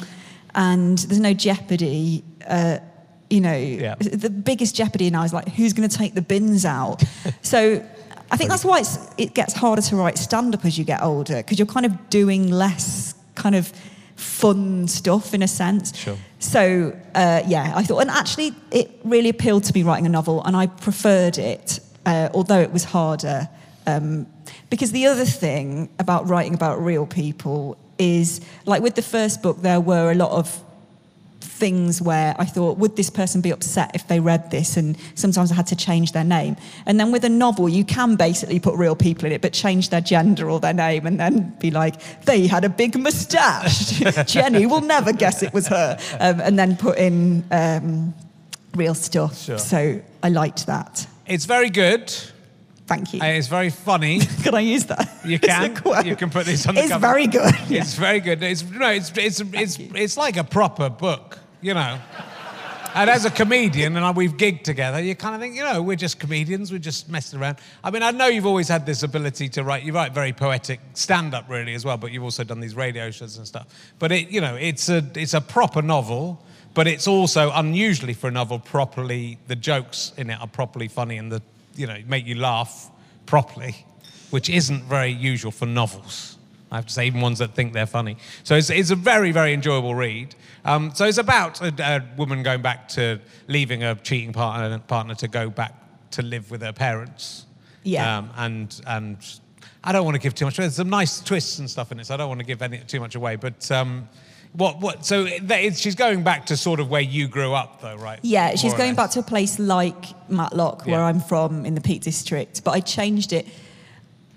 and there's no jeopardy. Uh, you know, Yeah. the biggest jeopardy now is like who's going to take the bins out. so I think that's why it's, it gets harder to write stand up as you get older because you're kind of doing less kind of fun stuff in a sense. Sure. So uh, yeah, I thought, and actually, it really appealed to me writing a novel, and I preferred it, uh, although it was harder. Um, Because the other thing about writing about real people is, like with the first book, there were a lot of things where I thought, would this person be upset if they read this? And sometimes I had to change their name. And then with a novel, you can basically put real people in it, but change their gender or their name and then be like, they had a big moustache. Jenny will never guess it was her. Um, and then put in um, real stuff. Sure. So I liked that. It's very good. Thank you. and It's very funny. can I use that? You can. You can put this on the It's cover. very good. It's very good. It's no, it's it's it's you. it's like a proper book, you know. And as a comedian, and we've gigged together, you kind of think, you know, we're just comedians, we're just messing around. I mean, I know you've always had this ability to write. You write very poetic stand-up, really, as well. But you've also done these radio shows and stuff. But it, you know, it's a it's a proper novel, but it's also unusually for a novel. Properly, the jokes in it are properly funny, and the you know make you laugh properly, which isn't very usual for novels. I have to say, even ones that think they're funny. So it's, it's a very, very enjoyable read. Um, so it's about a, a woman going back to leaving a cheating partner, partner to go back to live with her parents. Yeah. Um, and and I don't want to give too much. Away. There's some nice twists and stuff in it, so I don't want to give any, too much away. But um, what what? So is, she's going back to sort of where you grew up, though, right? Yeah, she's More going back to a place like Matlock, where Yeah. I'm from in the Peak District, but I changed it.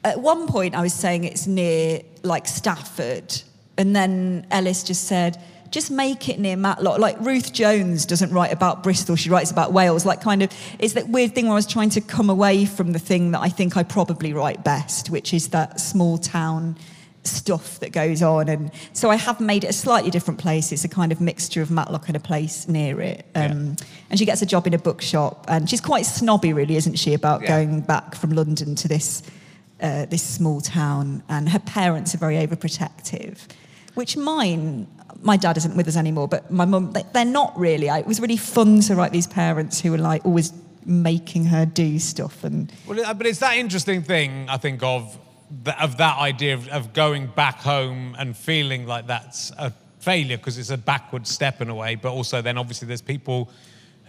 At one point, I was saying it's near like Stafford, and then Ellis just said, just make it near Matlock. Like Ruth Jones doesn't write about Bristol, she writes about Wales. Like, kind of, it's that weird thing where I was trying to come away from the thing that I think I probably write best, which is that small town stuff that goes on. And so I have made it a slightly different place. It's a kind of mixture of Matlock and a place near it. Um, And she gets a job in a bookshop. And she's quite snobby, really, isn't she, about Yeah. going back from London to this, uh, this small town. And her parents are very overprotective, which mine. My dad isn't with us anymore, but my mum, they- they're not really. It was really fun to write these parents who were like always making her do stuff. And Well, but it's that interesting thing, I think, of of that idea of, of going back home and feeling like that's a failure because it's a backward step in a way. But also, then obviously, there's people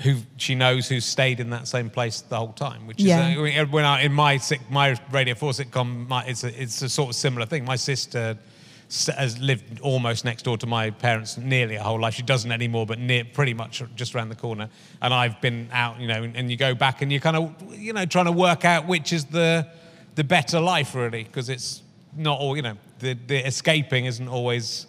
who she knows who stayed in that same place the whole time. Which Yeah. is when I in my sick, my Radio Four sitcom, my, it's a, it's a sort of similar thing. My sister has lived almost next door to my parents nearly her whole life. She doesn't anymore, but near, pretty much just around the corner. And I've been out, you know, and you go back and you're kind of, you know, trying to work out which is the the better life really, because it's not all, you know, the, the escaping isn't always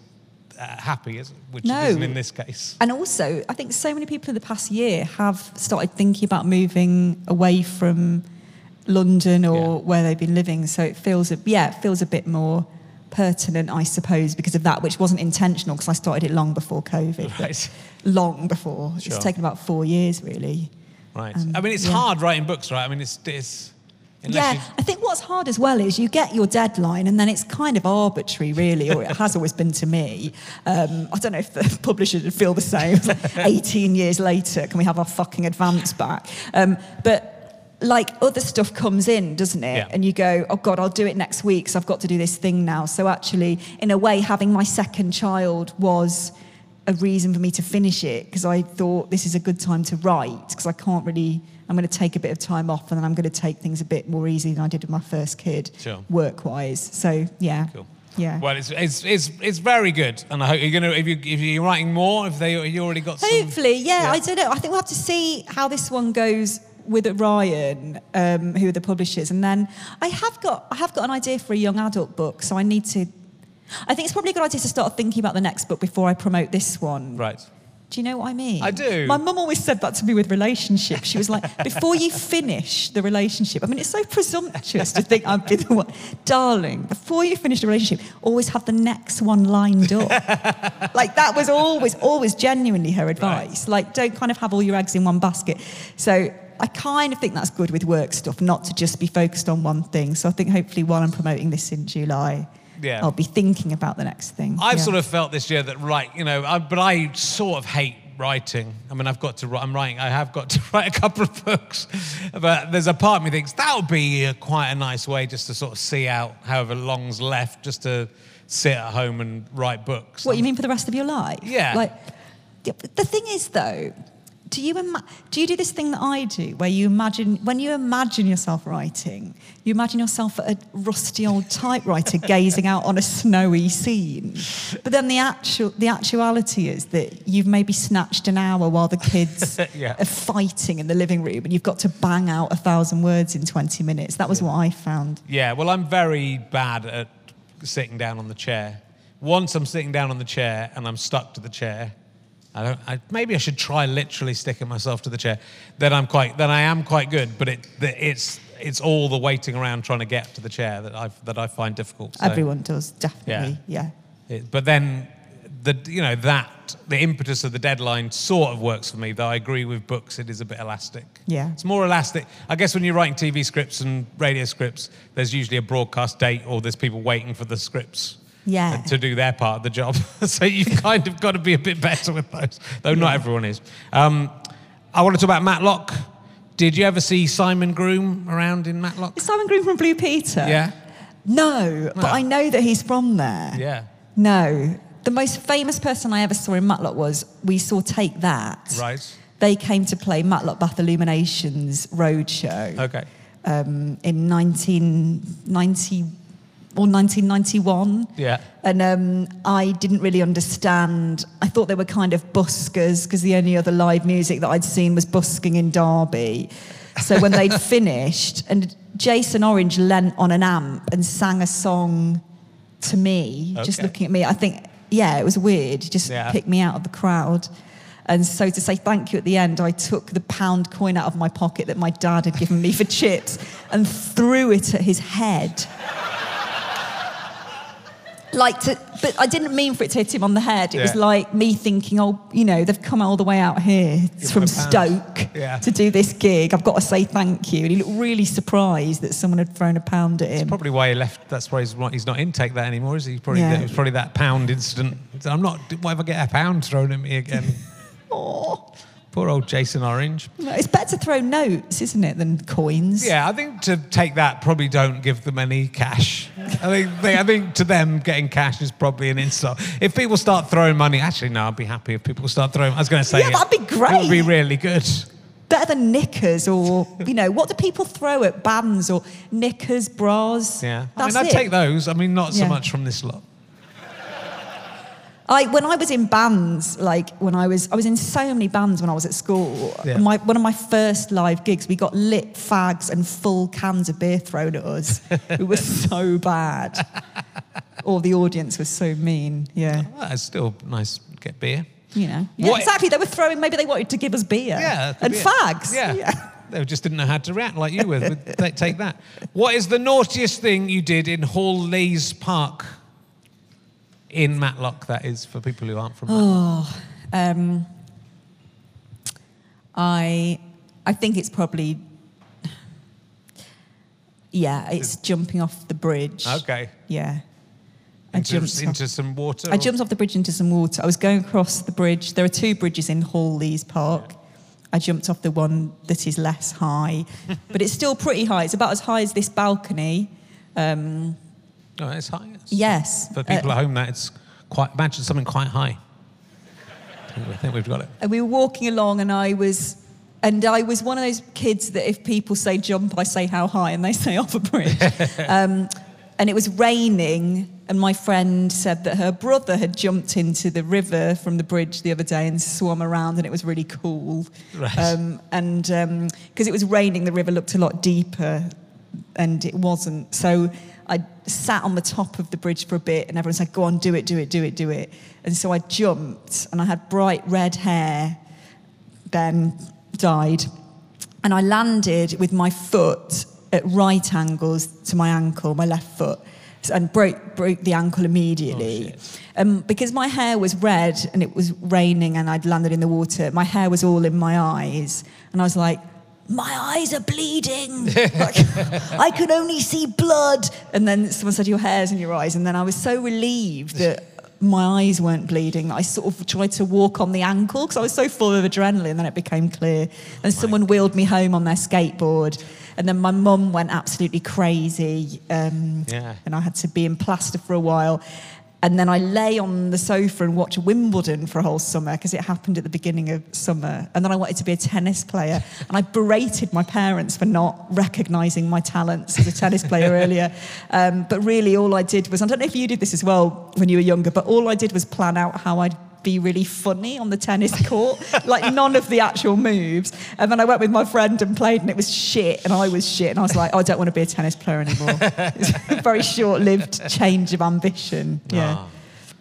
happy, is? Which No. isn't in this case. And also, I think so many people in the past year have started thinking about moving away from London or Yeah. where they've been living. So it feels, a, yeah, it feels a bit more pertinent, I suppose, because of that, which wasn't intentional because I started it long before COVID. Right. Long before. Sure. It's taken about four years, really. Right. Um, I mean, it's yeah. hard writing books, right? I mean, it's, it's unless yeah, you, I think what's hard as well is you get your deadline and then it's kind of arbitrary, really, or it has always been to me. Um, I don't know if the publishers would feel the same. 18 years later, can we have our fucking advance back? Um, but like other stuff comes in, doesn't it? Yeah. And you go, oh God, I'll do it next week, so I've got to do this thing now. So actually, in a way, having my second child was a reason for me to finish it because I thought this is a good time to write because I can't really. I'm going to take a bit of time off and then I'm going to take things a bit more easy than I did with my first kid, Sure. work-wise. So yeah, Cool. yeah. Well, it's, it's, it's, it's very good, and I hope you're gonna if you if you're writing more, if they you already got some. Hopefully, yeah, Yeah. I don't know. I think we'll have to see how this one goes with Orion, um, who are the publishers, and then I have got I have got an idea for a young adult book, so I need to. I think it's probably a good idea to start thinking about the next book before I promote this one. Right. Do you know what I mean? I do. My mum always said that to me with relationships. She was like, before you finish the relationship, I mean, it's so presumptuous to think I'd be the one. Darling, before you finish the relationship, always have the next one lined up. like, that was always, always genuinely her advice. Like, don't kind of have all your eggs in one basket. So, I kind of think that's good with work stuff, not to just be focused on one thing. So, I think hopefully while I'm promoting this in July, Yeah. I'll be thinking about the next thing. I've Yeah. sort of felt this year that right, you know, I, but I sort of hate writing. I mean, I've got to write. I'm writing. I have got to write a couple of books, but there's a part of me thinks that would be uh quite a nice way just to sort of see out however long's left, just to sit at home and write books. What you mean for the rest of your life? Yeah. Like, the thing is though, do you ima- do you do this thing that I do, where you imagine when you imagine yourself writing, you imagine yourself at a rusty old typewriter gazing out on a snowy scene, but then the actual the actuality is that you've maybe snatched an hour while the kids Yeah. are fighting in the living room, and you've got to bang out a thousand words in twenty minutes. That was what I found. Yeah, well, I'm very bad at sitting down on the chair. Once I'm sitting down on the chair and I'm stuck to the chair, I don't. I, maybe I should try literally sticking myself to the chair. Then I'm quite. Then I am quite good. But it, it's it's all the waiting around trying to get to the chair that I that I find difficult. So, Everyone does definitely, yeah. it- but then the you know that the impetus of the deadline sort of works for me. Though I agree with books, it is a bit elastic. Yeah. It's more elastic. I guess when you're writing TV scripts and radio scripts, there's usually a broadcast date or there's people waiting for the scripts Yeah. to do their part of the job. so you've kind of got to be a bit better with those, though not everyone is. Um, I want to talk about Matlock. Did you ever see Simon Groom around in Matlock? Is Simon Groom from Blue Peter? Yeah. No, but No. I know that he's from there. Yeah. No. The most famous person I ever saw in Matlock was we saw Take That. Right. They came to play Matlock Bath Illuminations roadshow Okay. um, in 1990 or 1991. Yeah. And um, I didn't really understand. I thought they were kind of buskers because the only other live music that I'd seen was busking in Derby. So when they'd finished, and Jason Orange leant on an amp and sang a song to me, just looking at me, I think, yeah, it was weird. He just Yeah. picked me out of the crowd. And so to say thank you at the end, I took the pound coin out of my pocket that my dad had given me for chips and threw it at his head like to, but I didn't mean for it to hit him on the head. It was like me thinking, oh, you know, they've come all the way out here Give from him a pound. Stoke Yeah. to do this gig. I've got to say thank you. And he looked really surprised that someone had thrown a pound at him. That's probably why he left. That's why he's not, he's not in Take That anymore, is he? Probably Yeah. it was probably that pound incident. I'm not. Why if I get a pound thrown at me again? Oh, Poor old Jason Orange. it's better to throw notes, isn't it, than coins? Yeah, I think to Take That probably don't give them any cash. I think they, I think to them getting cash is probably an insult. If people start throwing money, actually no, I'd be happy if people start throwing. I was going to say Yeah, it. that'd be great. It would be really good. Better than knickers or, you know, what do people throw at bands or knickers, bras? Yeah, That's I mean, I'd it. take those. I mean, not so Yeah. much from this lot. I, when I was in bands, like when I was, I was in so many bands when I was at school. Yeah. My, one of my first live gigs, we got lit fags and full cans of beer thrown at us. it was so bad. Or the audience was so mean. Yeah, oh, it's still nice to get beer. you know. Yeah, What- exactly. They were throwing. Maybe they wanted to give us beer. Yeah, and beer. fags. Yeah. yeah They just didn't know how to react like you would. Take that. What is the naughtiest thing you did in Hall Leys Park in Matlock? That is for people who aren't from Matlock. Oh, um, I, I think it's probably. Yeah, it's jumping off the bridge. Okay. Yeah. I Into, jumped, off, into some water. I or- jumped off the bridge into some water. I was going across the bridge. There are two bridges in Hall Leys Park. I jumped off the one that is less high, but it's still pretty high. It's about as high as this balcony. Um, Oh, it's high. It's- yes. For people Uh, at home, that it's quite. Imagine something quite high. I think we- I think we've got it. and we were walking along, and I was, and I was one of those kids that if people say jump, I say how high, and they say off a bridge. um, and it was raining, and my friend said that her brother had jumped into the river from the bridge the other day and swum around, and it was really cool. Right. Um, and because it was raining, the river looked a lot deeper, and it wasn't. So I sat on the top of the bridge for a bit, and everyone said, "Go on, do it, do it, do it, do it." And so I jumped, and I had bright red hair. then died, and I landed with my foot at right angles to my ankle, my left foot, and broke broke the ankle immediately. um, because my hair was red and it was raining, and I'd landed in the water. My hair was all in my eyes, and I was like. My eyes are bleeding. Like, I can only see blood. And then someone said, Your hair's in your eyes. And then I was so relieved that my eyes weren't bleeding. I sort of tried to walk on the ankle because I was so full of adrenaline. Then it became clear. And someone wheeled me home on their skateboard. And then my mum went absolutely crazy. Um, Yeah. And I had to be in plaster for a while. And then I lay on the sofa and watch Wimbledon for a whole summer because it happened at the beginning of summer. And then I wanted to be a tennis player. And I berated my parents for not recognizing my talents as a tennis player earlier. Um, but really, all I did was I don't know if you did this as well when you were younger, but all I did was plan out how I'd be really funny on the tennis court, like none of the actual moves. And then I went with my friend and played, and it was shit, and I was shit, and I was like, oh, I don't want to be a tennis player anymore. It's a very short-lived change of ambition. Yeah. Ah.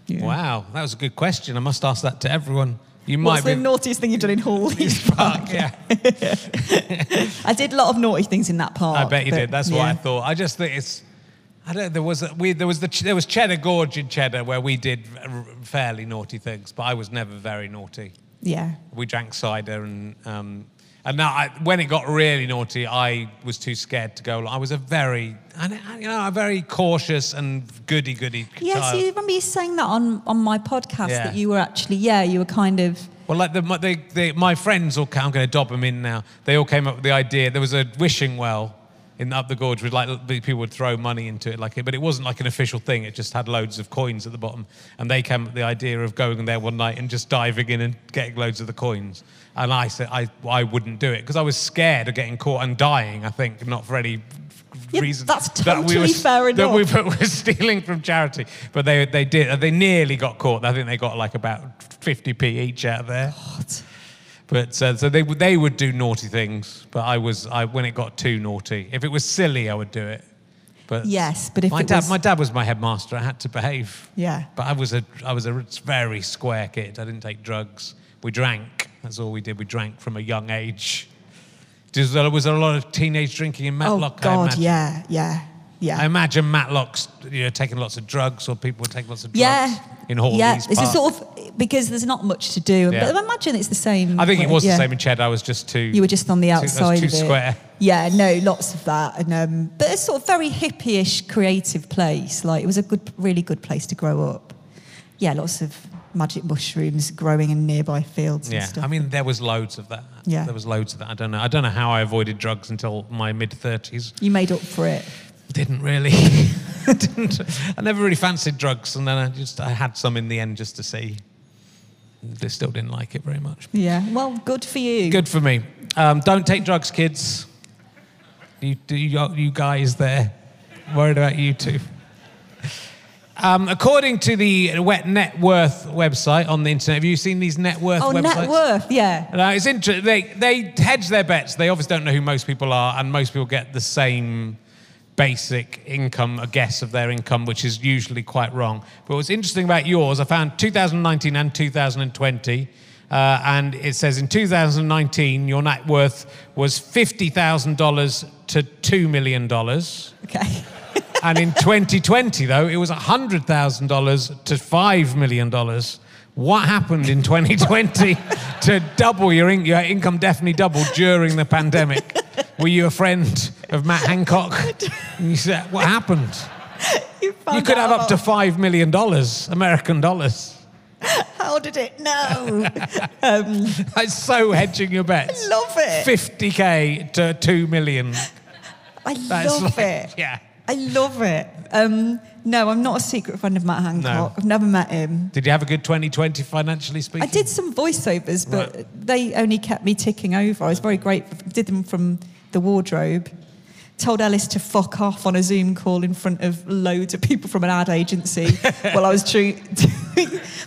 Yeah. Wow, that was a good question. I must ask that to everyone. You might What's be. the naughtiest thing you've done in Hall Leys Park? yeah, I did a lot of naughty things in that park. I bet you did. That's what I thought. I just think it's. I don't. There was a, we. There was the. There was Cheddar Gorge in Cheddar where we did fairly naughty things, but I was never very naughty. Yeah. We drank cider and. Um, and now, I, when it got really naughty, I was too scared to go. I was a very, and you know, a very cautious and goody goody Yes, child. you remember you saying that on, on my podcast Yeah. that you were actually, yeah, you were kind of, Well, like the, my, they, they, my friends all, I'm going to dob them in now. They all came up with the idea. There was a wishing well in up the gorge with like people would throw money into it, like it, but it wasn't like an official thing. It just had loads of coins at the bottom, and they came up with the idea of going there one night and just diving in and getting loads of the coins. And I said I I wouldn't do it because I was scared of getting caught and dying. I think not for any Yeah, reason. that's that we were, totally fair That we enough. were stealing from charity, but they they did. They nearly got caught. I think they got like about 50p each out of there. what? But uh, so they would- they would do naughty things, but I was I when it got too naughty. If it was silly, I would do it. But Yes, but if my it dad was- my dad was my headmaster, I had to behave. Yeah. But I was a I was a very square kid. I didn't take drugs. We drank. That's all we did. We drank from a young age. Was there, was a lot of teenage drinking in Matlock? oh, God, yeah, yeah, yeah. I imagine Matlock's you know taking lots of drugs, or people would take lots of drugs yeah, in Hall Leys yeah. It's a sort of because there's not much to do. Yeah. But I imagine it's the same. I think it was yeah. the same in Cheddar. I was just too. You were just on the too- I was outside too it. square. Yeah, no, lots of that, and um, but it's sort of very hippie-ish, creative place. Like it was a good, really good place to grow up. Yeah, lots of magic mushrooms growing in nearby fields and Yeah, stuff. I mean, there was loads of that. Yeah. there was loads of that. I don't know. I don't know how I avoided drugs until my mid thirties. you made up for it. Didn't really. Didn't. I never really fancied drugs, and then I just I had some in the end just to see. They still didn't like it very much. Yeah, well, good for you. Good for me. Um, don't take drugs, kids. You, do you, you guys there? Worried about you too. Um, according to the Wet Net Worth website on the internet, have you seen these net worth Oh, websites? net worth, yeah. No, it's interesting. They, they hedge their bets. They obviously don't know who most people are, and most people get the same basic income, a guess of their income, which is usually quite wrong. But what's interesting about yours, I found 2019 and 2020. Uh, and it says in 2019, your net worth was $50,000 to $2 million. Okay. And in 2020, though, it was $100,000 to $5 million. What happened in 2020 to double your, in- your income definitely doubled during the pandemic? Were you a friend of Matt Hancock? And you said, what happened? You, You could have up to $5 million American dollars. How did it know? That's so hedging your bets. I love it. 50K to 2 million. I That's love like- it. Yeah. I love it. Um, no, I'm not a secret friend of Matt Hancock. I've never met him. Did you have a good 2020 financially speaking? I did some voiceovers, but Right. they only kept me ticking over. I was very grateful. Did them from the wardrobe. Told Ellis to fuck off on a Zoom call in front of loads of people from an ad agency while I was true.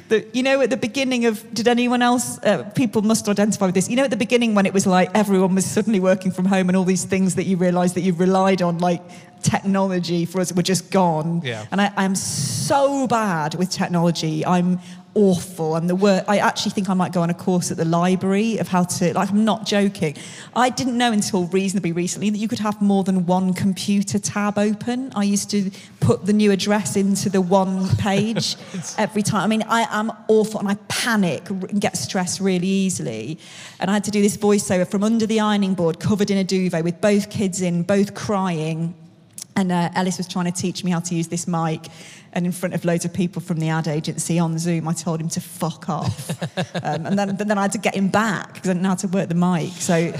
the, you know, at the beginning of, did anyone else, uh, people must identify with this. You know, at the beginning when it was like everyone was suddenly working from home and all these things that you realised that you relied on, like technology for us, were just gone. Yeah. And I, I'm so bad with technology. I'm awful. And the work, I actually think I might go on a course at the library of how to, like, I'm not joking. I didn't know until reasonably recently that you could have more than one computer tab open. I used to put the new address into the one page every time. I mean, I am awful and I panic and get stressed really easily. And I had to do this voiceover from under the ironing board, covered in a duvet with both kids in, both crying And uh, Ellis was trying to teach me how to use this mic. And in front of loads of people from the ad agency on Zoom, I told him to fuck off. um, and then, then I had to get him back because I didn't know how to work the mic. So,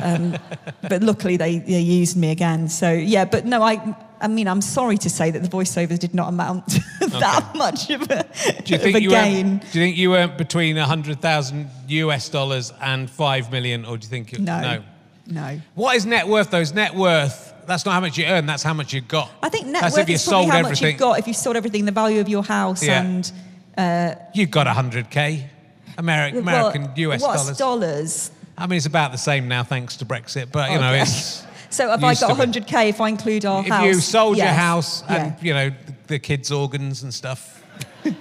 um, but luckily they, they used me again. So yeah, but no, I, I mean, I'm sorry to say that the voiceovers did not amount to that much of a, Do you think you gain. earned, Do you think you earned between hundred thousand US dollars and five million, or do you think you, No. no? No. What is net worth? Though is net worth. That's not how much you earn. That's how much you got. I think net That's worth if you is probably sold how everything. much you've got if you sold everything, the value of your house Yeah. and uh, You've got hundred k, American, Well, American US what's dollars. dollars? I mean, it's about the same now thanks to Brexit, but you oh, know, Okay. it's. So if I used got to be. 100k, if I include our house. If house, you sold your yes. house and Yeah. you know the, the kids' organs and stuff,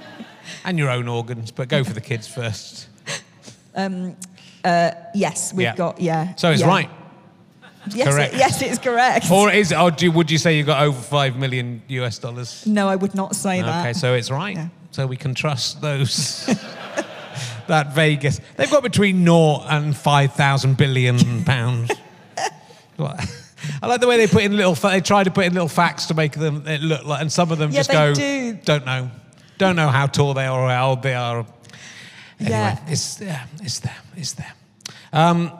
and your own organs, but go for the kids first. Um, uh, yes, we've Yeah. got yeah. So it's yeah. right. Yes, correct. It, yes, it's correct. Or is or do, would you say you got over five million US dollars? no, I would not say that. Okay, so it's right. Yeah. So we can trust those. that Vegas, they've got between naught and five thousand billion pounds. What? I like the way they put in little. fa- They try to put in little facts to make them it look like, and some of them Yeah, just go, do. don't know, don't know how tall they are or how old they are. Anyway, Yeah. it's yeah, it's there, it's there. Um,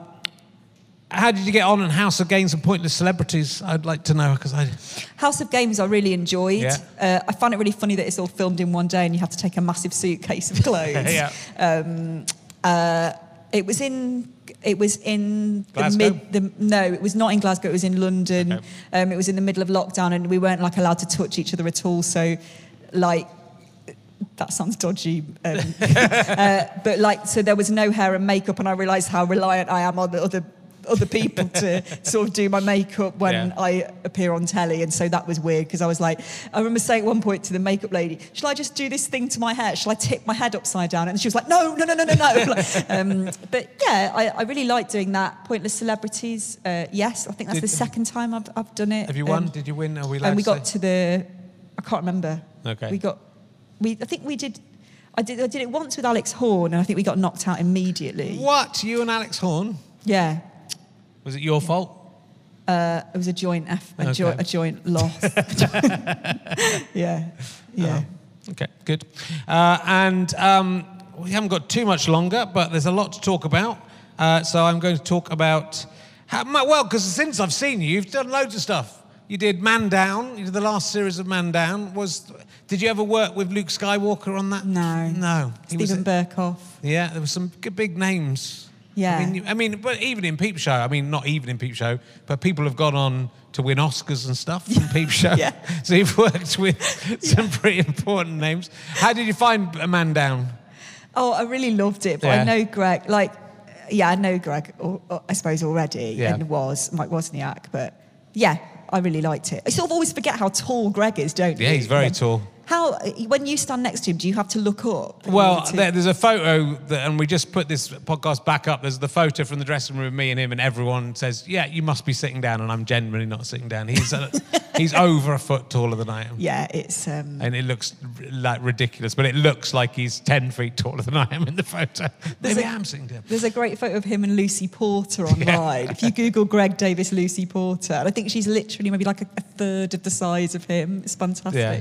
how did you get on in House of Games and Pointless Celebrities? I'd like to know because I. House of Games, I really enjoyed. Yeah. Uh, I find it really funny that it's all filmed in one day and you have to take a massive suitcase of clothes. Yeah. Um, uh, it was in. It was in the mid. The, no, it was not in Glasgow. It was in London. Okay. Um, it was in the middle of lockdown, and we weren't like allowed to touch each other at all. So, like, that sounds dodgy. Um, uh, but like, so there was no hair and makeup, and I realised how reliant I am on the other other people to sort of do my makeup when Yeah. I appear on telly, and so that was weird because I was like, I remember saying at one point to the makeup lady, "Shall I just do this thing to my hair? Shall I tip my head upside down?" And she was like, "No, no, no, no, no, no." Um, but yeah, I, I really like doing that. Pointless celebrities, uh, yes, I think that's Did- the second time I've, I've done it. Have you won? Um, Did you win? Are we and we got to the, I can't remember. Okay. We got, we I think we did. I did, I did it once with Alex Horne, and I think we got knocked out immediately. What? You and Alex Horne? Yeah, Was it your fault? uh, it was a joint F, a, jo- a joint loss. yeah, yeah. Okay, good. Uh, and um, we haven't got too much longer, but there's a lot to talk about. Uh, so I'm going to talk about how, well, because since I've seen you, you've done loads of stuff. You did Man Down. You did the last series of Man Down. Was did you ever work with Luke Skywalker on that? No. No. Steven Berkoff. Yeah, there were some good big names. Yeah. I mean, I mean, but even in Peep Show, I mean, not even in Peep Show, but people have gone on to win Oscars and stuff from Peep Show. Yeah. So you've worked with some pretty important names. How did you find A Man Down? Oh, I really loved it, but Yeah. I know Greg. Like, yeah, I know Greg. Or, or I suppose already, Yeah. and was Mike Wozniak. But yeah, I really liked it. I sort of always forget how tall Greg is, don't you? Yeah, he's very tall. How when you stand next to him, do you have to look up? Well, to- there, there's a photo, that, and we just put this podcast back up. There's the photo from the dressing room of me and him, and everyone says, "Yeah, you must be sitting down," and I'm generally not sitting down. He's uh, he's over a foot taller than I am. yeah, it's um, and it looks like ridiculous, but it looks like he's 10 feet taller than I am in the photo. There's Maybe a- I am sitting down. There's a great photo of him and Lucy Porter online. If you Google Greg Davies, Lucy Porter, and I think she's literally maybe like a, a third of the size of him. It's fantastic. Yeah.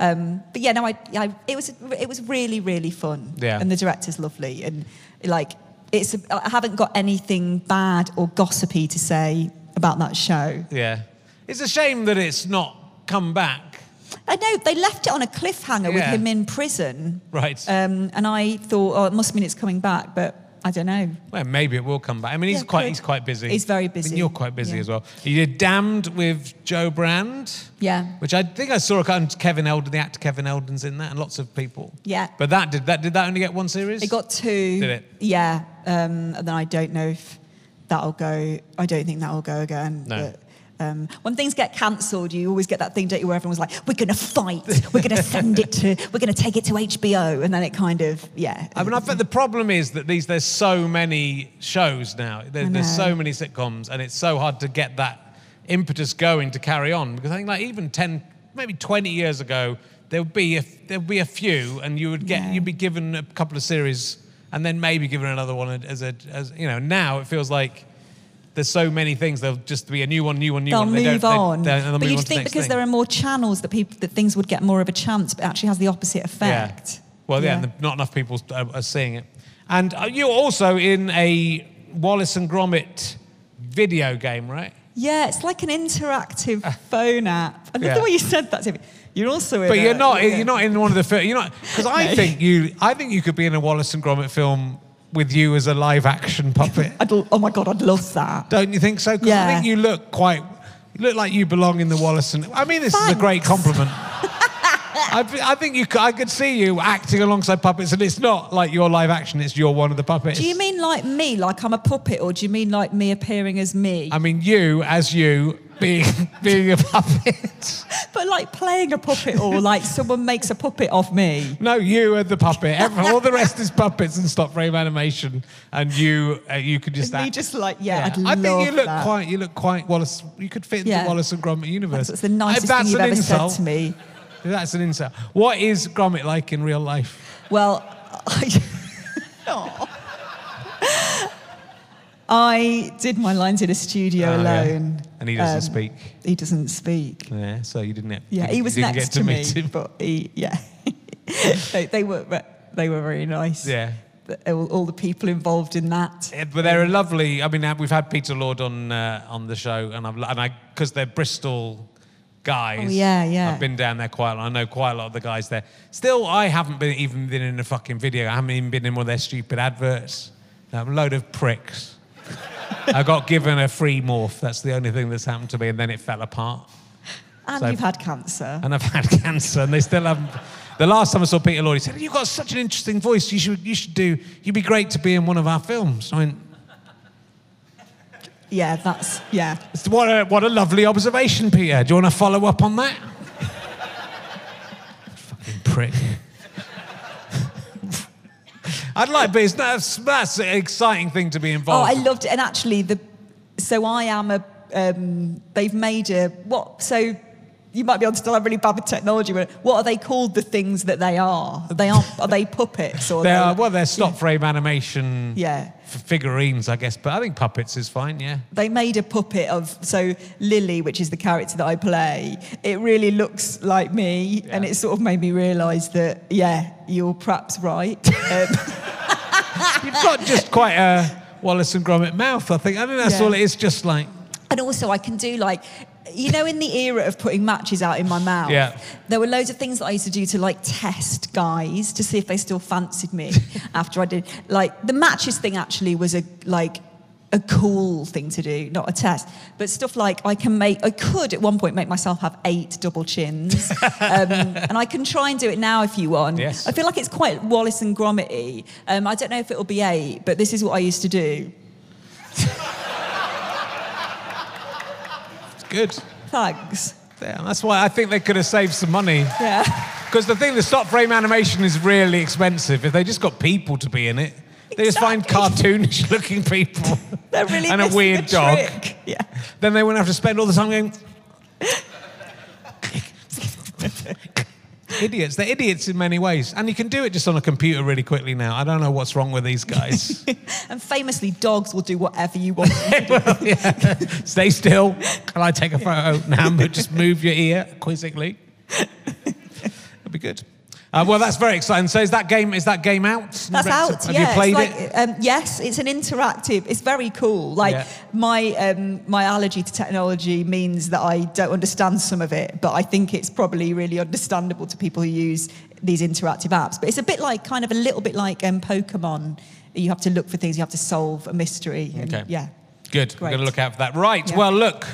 Um, but yeah, no, I, I, it was it was really really fun. Yeah. And the director's lovely, and like it's I haven't got anything bad or gossipy to say about that show. Yeah. It's a shame that it's not come back. I know they left it on a cliffhanger with him in prison. Right. Um, and I thought, oh, it must mean it's coming back, but I don't know. Well, maybe it will come back. I mean, he's Yeah, quite he's quite busy. He's very I mean, busy. you're quite busy Yeah. as well. You did Damned with Jo Brand. Yeah. Which I think I saw a kind of Kevin Eldon, the actor Kevin Eldon's in that, and lots of people. Yeah. But that did that did that only get one series? It got two. Did it? Yeah. Um, and then I don't know if that'll go. I don't think that'll go again. No. But, um, when things get cancelled, you always get that thing, don't you, where everyone's like, "We're going to fight. We're going to send it to. We're going to take it to HBO," and then it kind of, yeah. I mean, I think the problem is that these there's so many shows now. There, there's so many sitcoms, and it's so hard to get that impetus going to carry on. Because I think, like even ten, maybe twenty years ago, there would be a, there would be a few, and you would get Yeah. you'd be given a couple of series, and then maybe given another one as a as you know. Now it feels like there's so many things. There'll just be a new one, new one, new They'll one. Move they- on. they- they'll but move you'd on think because thing. there are more channels that people that things would get more of a chance, but it actually has the opposite effect. Yeah. Well, yeah, and the- not enough people are, are seeing it. And uh, you're also in a Wallace and Gromit video game, right? Yeah, it's like an interactive phone app. I love Yeah. the way you said that to me. You're also in But a- you're not. yeah. You're not in one of the. You're not because I No. think you. I think you could be in a Wallace and Gromit film with you as a live action puppet. I'd, oh my god, I'd love that. Don't you think so? 'Cause I Yeah. think you look quite. You look like you belong in the Wallace and. I mean, this is a great compliment. I, I think you. I could see you acting alongside puppets, and it's not like your live action. It's you're one of the puppets. Do you mean like me, like I'm a puppet, or do you mean like me appearing as me? I mean, you as you being being a puppet. but like playing a puppet, or like someone makes a puppet of me. No, you are the puppet. Every, all the rest is puppets and stop frame animation, and you uh, you could just Me act. just like, yeah, I'd I think you look that. quite. You look quite Wallace. You could fit into Yeah. Wallace and Gromit universe. That's, the nicest that's thing you've an ever insult, said to me. That's an insult. What is Gromit like in real life? Well, I, Aw. I did my lines in a studio Oh, alone. Um, And he doesn't speak. He doesn't speak. Yeah, so you didn't. Have, Yeah, he was didn't next get to, to me, meet him. but he, yeah, they, they were they were very nice. Yeah. All, all the people involved in that. Yeah, But they're a lovely. I mean, uh, we've had Peter Lord on uh, on the show, and I've and I because they're Bristol guys. Oh, yeah, yeah. I've been down there quite a lot. I know quite a lot of the guys there. Still, I haven't been even been in a fucking video. I haven't even been in one of their stupid adverts. A load of pricks. I got given a free morph. That's the only thing that's happened to me, and then it fell apart. And So- you've had cancer. And I've had cancer, and they still haven't. The last time I saw Peter Lord, he said, "You've got such an interesting voice. You should, you should do. You'd be great to be in one of our films." I went, Yeah, that's yeah. What a, what a lovely observation, Peter. Do you want to follow up on that? Fucking prick. I'd like, but it's, that's, that's an exciting thing to be involved. Oh, I loved it. And actually, the so I am a. Um, they've made a what? So you might be able to tell I'm really bad with technology, but what are they called? The things that they are? They aren't. Are they puppets or? They they- are, well, they're stop frame animation Yeah. figurines, I guess, but I think puppets is fine, yeah. They made a puppet of so Lily, which is the character that I play. It really looks like me, and it sort of made me realise that yeah, you're perhaps right. Um, You've got just quite a Wallace and Gromit mouth, I think. I think that's Yeah. all it is, just like, And also, I can do like, you know, in the era of putting matches out in my mouth, Yeah. there were loads of things that I used to do to like test guys to see if they still fancied me after I did. Like the matches thing actually was a like a cool thing to do, not a test. But stuff like I can make, I could at one point make myself have eight double chins, um, and I can try and do it now if you want. Yes. I feel like it's quite Wallace and Gromity. Um, I don't know if it'll be eight, but this is what I used to do. good. Thanks. Yeah, that's why I think they could have saved some money. Yeah. Because the thing, the stop frame animation is really expensive. If they just got people to be in it, they just find cartoonish looking people They're really and a weird the dog. trick. Yeah. Then they wouldn't have to spend all the time going. idiots. They're idiots in many ways. And you can do it just on a computer really quickly now. I don't know what's wrong with these guys. And famously, dogs will do whatever you want. well, yeah. Stay still. Can I take a photo? Now, but just move your ear quizzically. That'd be good. Uh, well, that's very exciting. So, is that game? Is that game out? That's out. Have yeah, you played like, it? Um, yes, it's an interactive. It's very cool. Like Yeah. my um, my allergy to technology means that I don't understand some of it, but I think it's probably really understandable to people who use these interactive apps. But it's a bit like, kind of a little bit like um, Pokemon. You have to look for things. You have to solve a mystery. And, Okay. Yeah. Good. We're Great. going to look out for that. Right. Yeah. Well, look,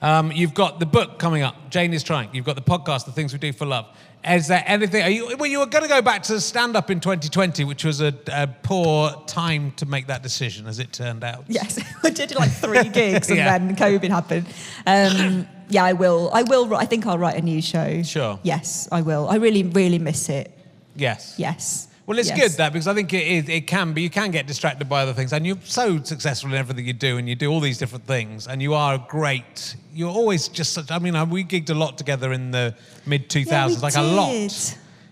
um, you've got the book coming up. Jane is trying. You've got the podcast, The Things We Do for Love. Is there anything? Are you, well, you were going to go back to stand up in 2020, which was a, a poor time to make that decision, as it turned out. Yes, I did like three gigs and Yeah. then COVID happened. Um, yeah, I will. I will. I think I'll write a new show. Sure. Yes, I will. I really, really miss it. Yes. Yes. Well, it's Yes. good that because I think it, it can be. You can get distracted by other things, and you're so successful in everything you do, and you do all these different things, and you are great. You're always just such. I mean, uh, we gigged a lot together in the mid 2000s, Yeah, like a lot, did.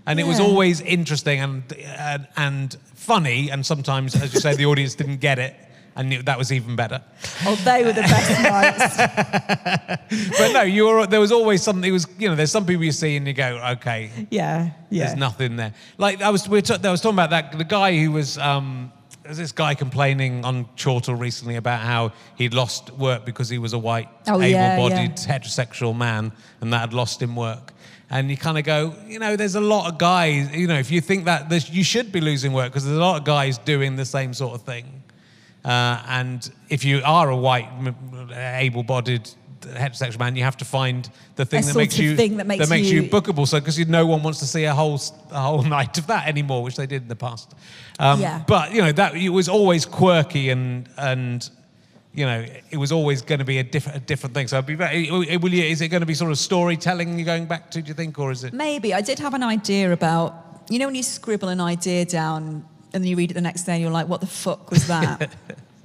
and it was always interesting and and, and funny, and sometimes, as you say, the audience didn't get it, and that was even better. Oh, they were the best nights. But no, you were. There was always something. It was you know. There's some people you see and you go, okay, Yeah, yeah. There's nothing there. Like I was, we were t- I was talking about that. The guy who was, um, there's this guy complaining on Chortle recently about how he'd lost work because he was a white, Oh, able-bodied, heterosexual man, and that had lost him work. And you kind of go, you know, there's a lot of guys. You know, if you think that you should be losing work because there's a lot of guys doing the same sort of thing. Uh, and if you are a white, able-bodied heterosexual man, you have to find the thing that makes you thing that makes you, you- bookable. So because no one wants to see a whole a whole night of that anymore, which they did in the past. Um, Yeah. But you know that it was always quirky and and. You know, it was always going to be a different, a different thing. So, I'd be very, will you, is it going to be sort of storytelling you're going back to? Do you think, or is it? Maybe. I did have an idea about, you know, when you scribble an idea down and then you read it the next day and you're like, what the fuck was that?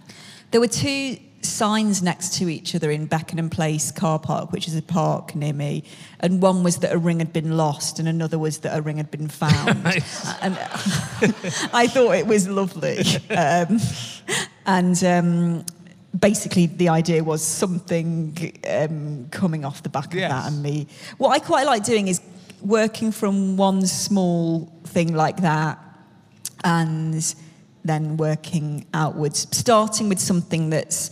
there were two signs next to each other in Beckenham Place car park, which is a park near me. And one was that a ring had been lost and another was that a ring had been found. and I thought it was lovely. Um, and um, basically, the idea was something um, coming off the back of that and me. What I quite like doing is working from one small thing like that and then working outwards, starting with something that's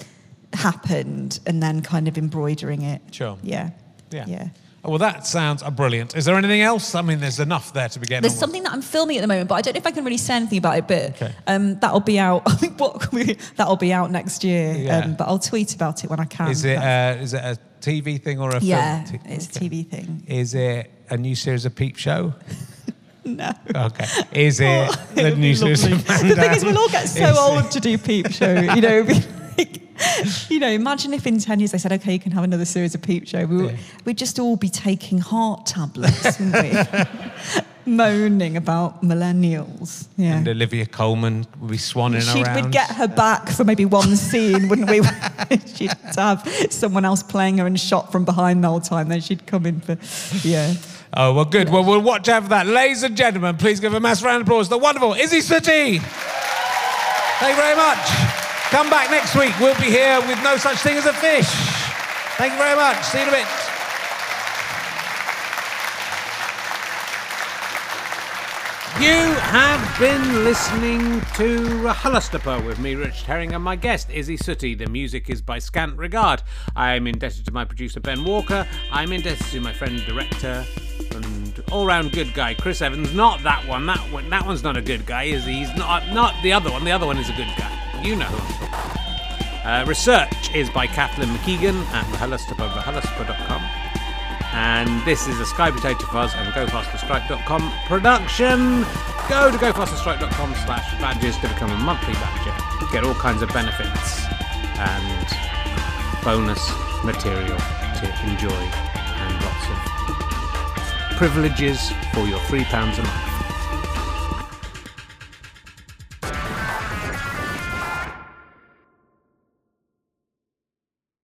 happened and then kind of embroidering it. Sure. Yeah. Yeah. Yeah. Oh, well, that sounds uh, brilliant. Is there anything else? I mean, there's enough there to be getting There's on with. something that I'm filming at the moment, but I don't know if I can really say anything about it. But Okay. um, that'll be out. I think what that'll be out next year. Yeah. Um, but I'll tweet about it when I can. Is it, That's- uh, is it a TV thing or a yeah, film? it's Okay. a TV thing. Is it a new series of Peep Show? No. Okay. Is it Oh, the it'll new be series lovely. of Man The thing is, we'll all get so it- old to do Peep Show. You know, like, you know. Imagine if in ten years they said, "Okay, you can have another series of Peep Show." We Yeah. We'd just all be taking heart tablets, wouldn't we? Moaning about millennials. Yeah. And Olivia Colman would be swanning She'd, around. we'd get her back for maybe one scene, wouldn't we? she'd have someone else playing her and shot from behind the whole time. Then she'd come in for, yeah. Oh, well, good. Well, we'll watch out for that. Ladies and gentlemen, please give a massive round of applause to the wonderful Isy Suttie. Thank you very much. Come back next week. We'll be here with no such thing as a fish. Thank you very much. See you in a bit. You have been listening to RHLSTP with me, Rich Herring, and my guest, Isy Suttie. The music is by Scant Regard. I am indebted to my producer, Ben Walker. I'm indebted to my friend, director, and all-round good guy, Chris Evans. Not that one. That one. That one's not a good guy, is he? He's not. Not the other one. The other one is a good guy. You know. Uh, research is by Kathleen McKeegan at RHLSTP. And this is a Sky Potato Fuzz and GoFasterStripe.com production. Go to GoFasterStripe.com slash badges to become a monthly badger. Get all kinds of benefits and bonus material to enjoy and lots of privileges for your £3 a month.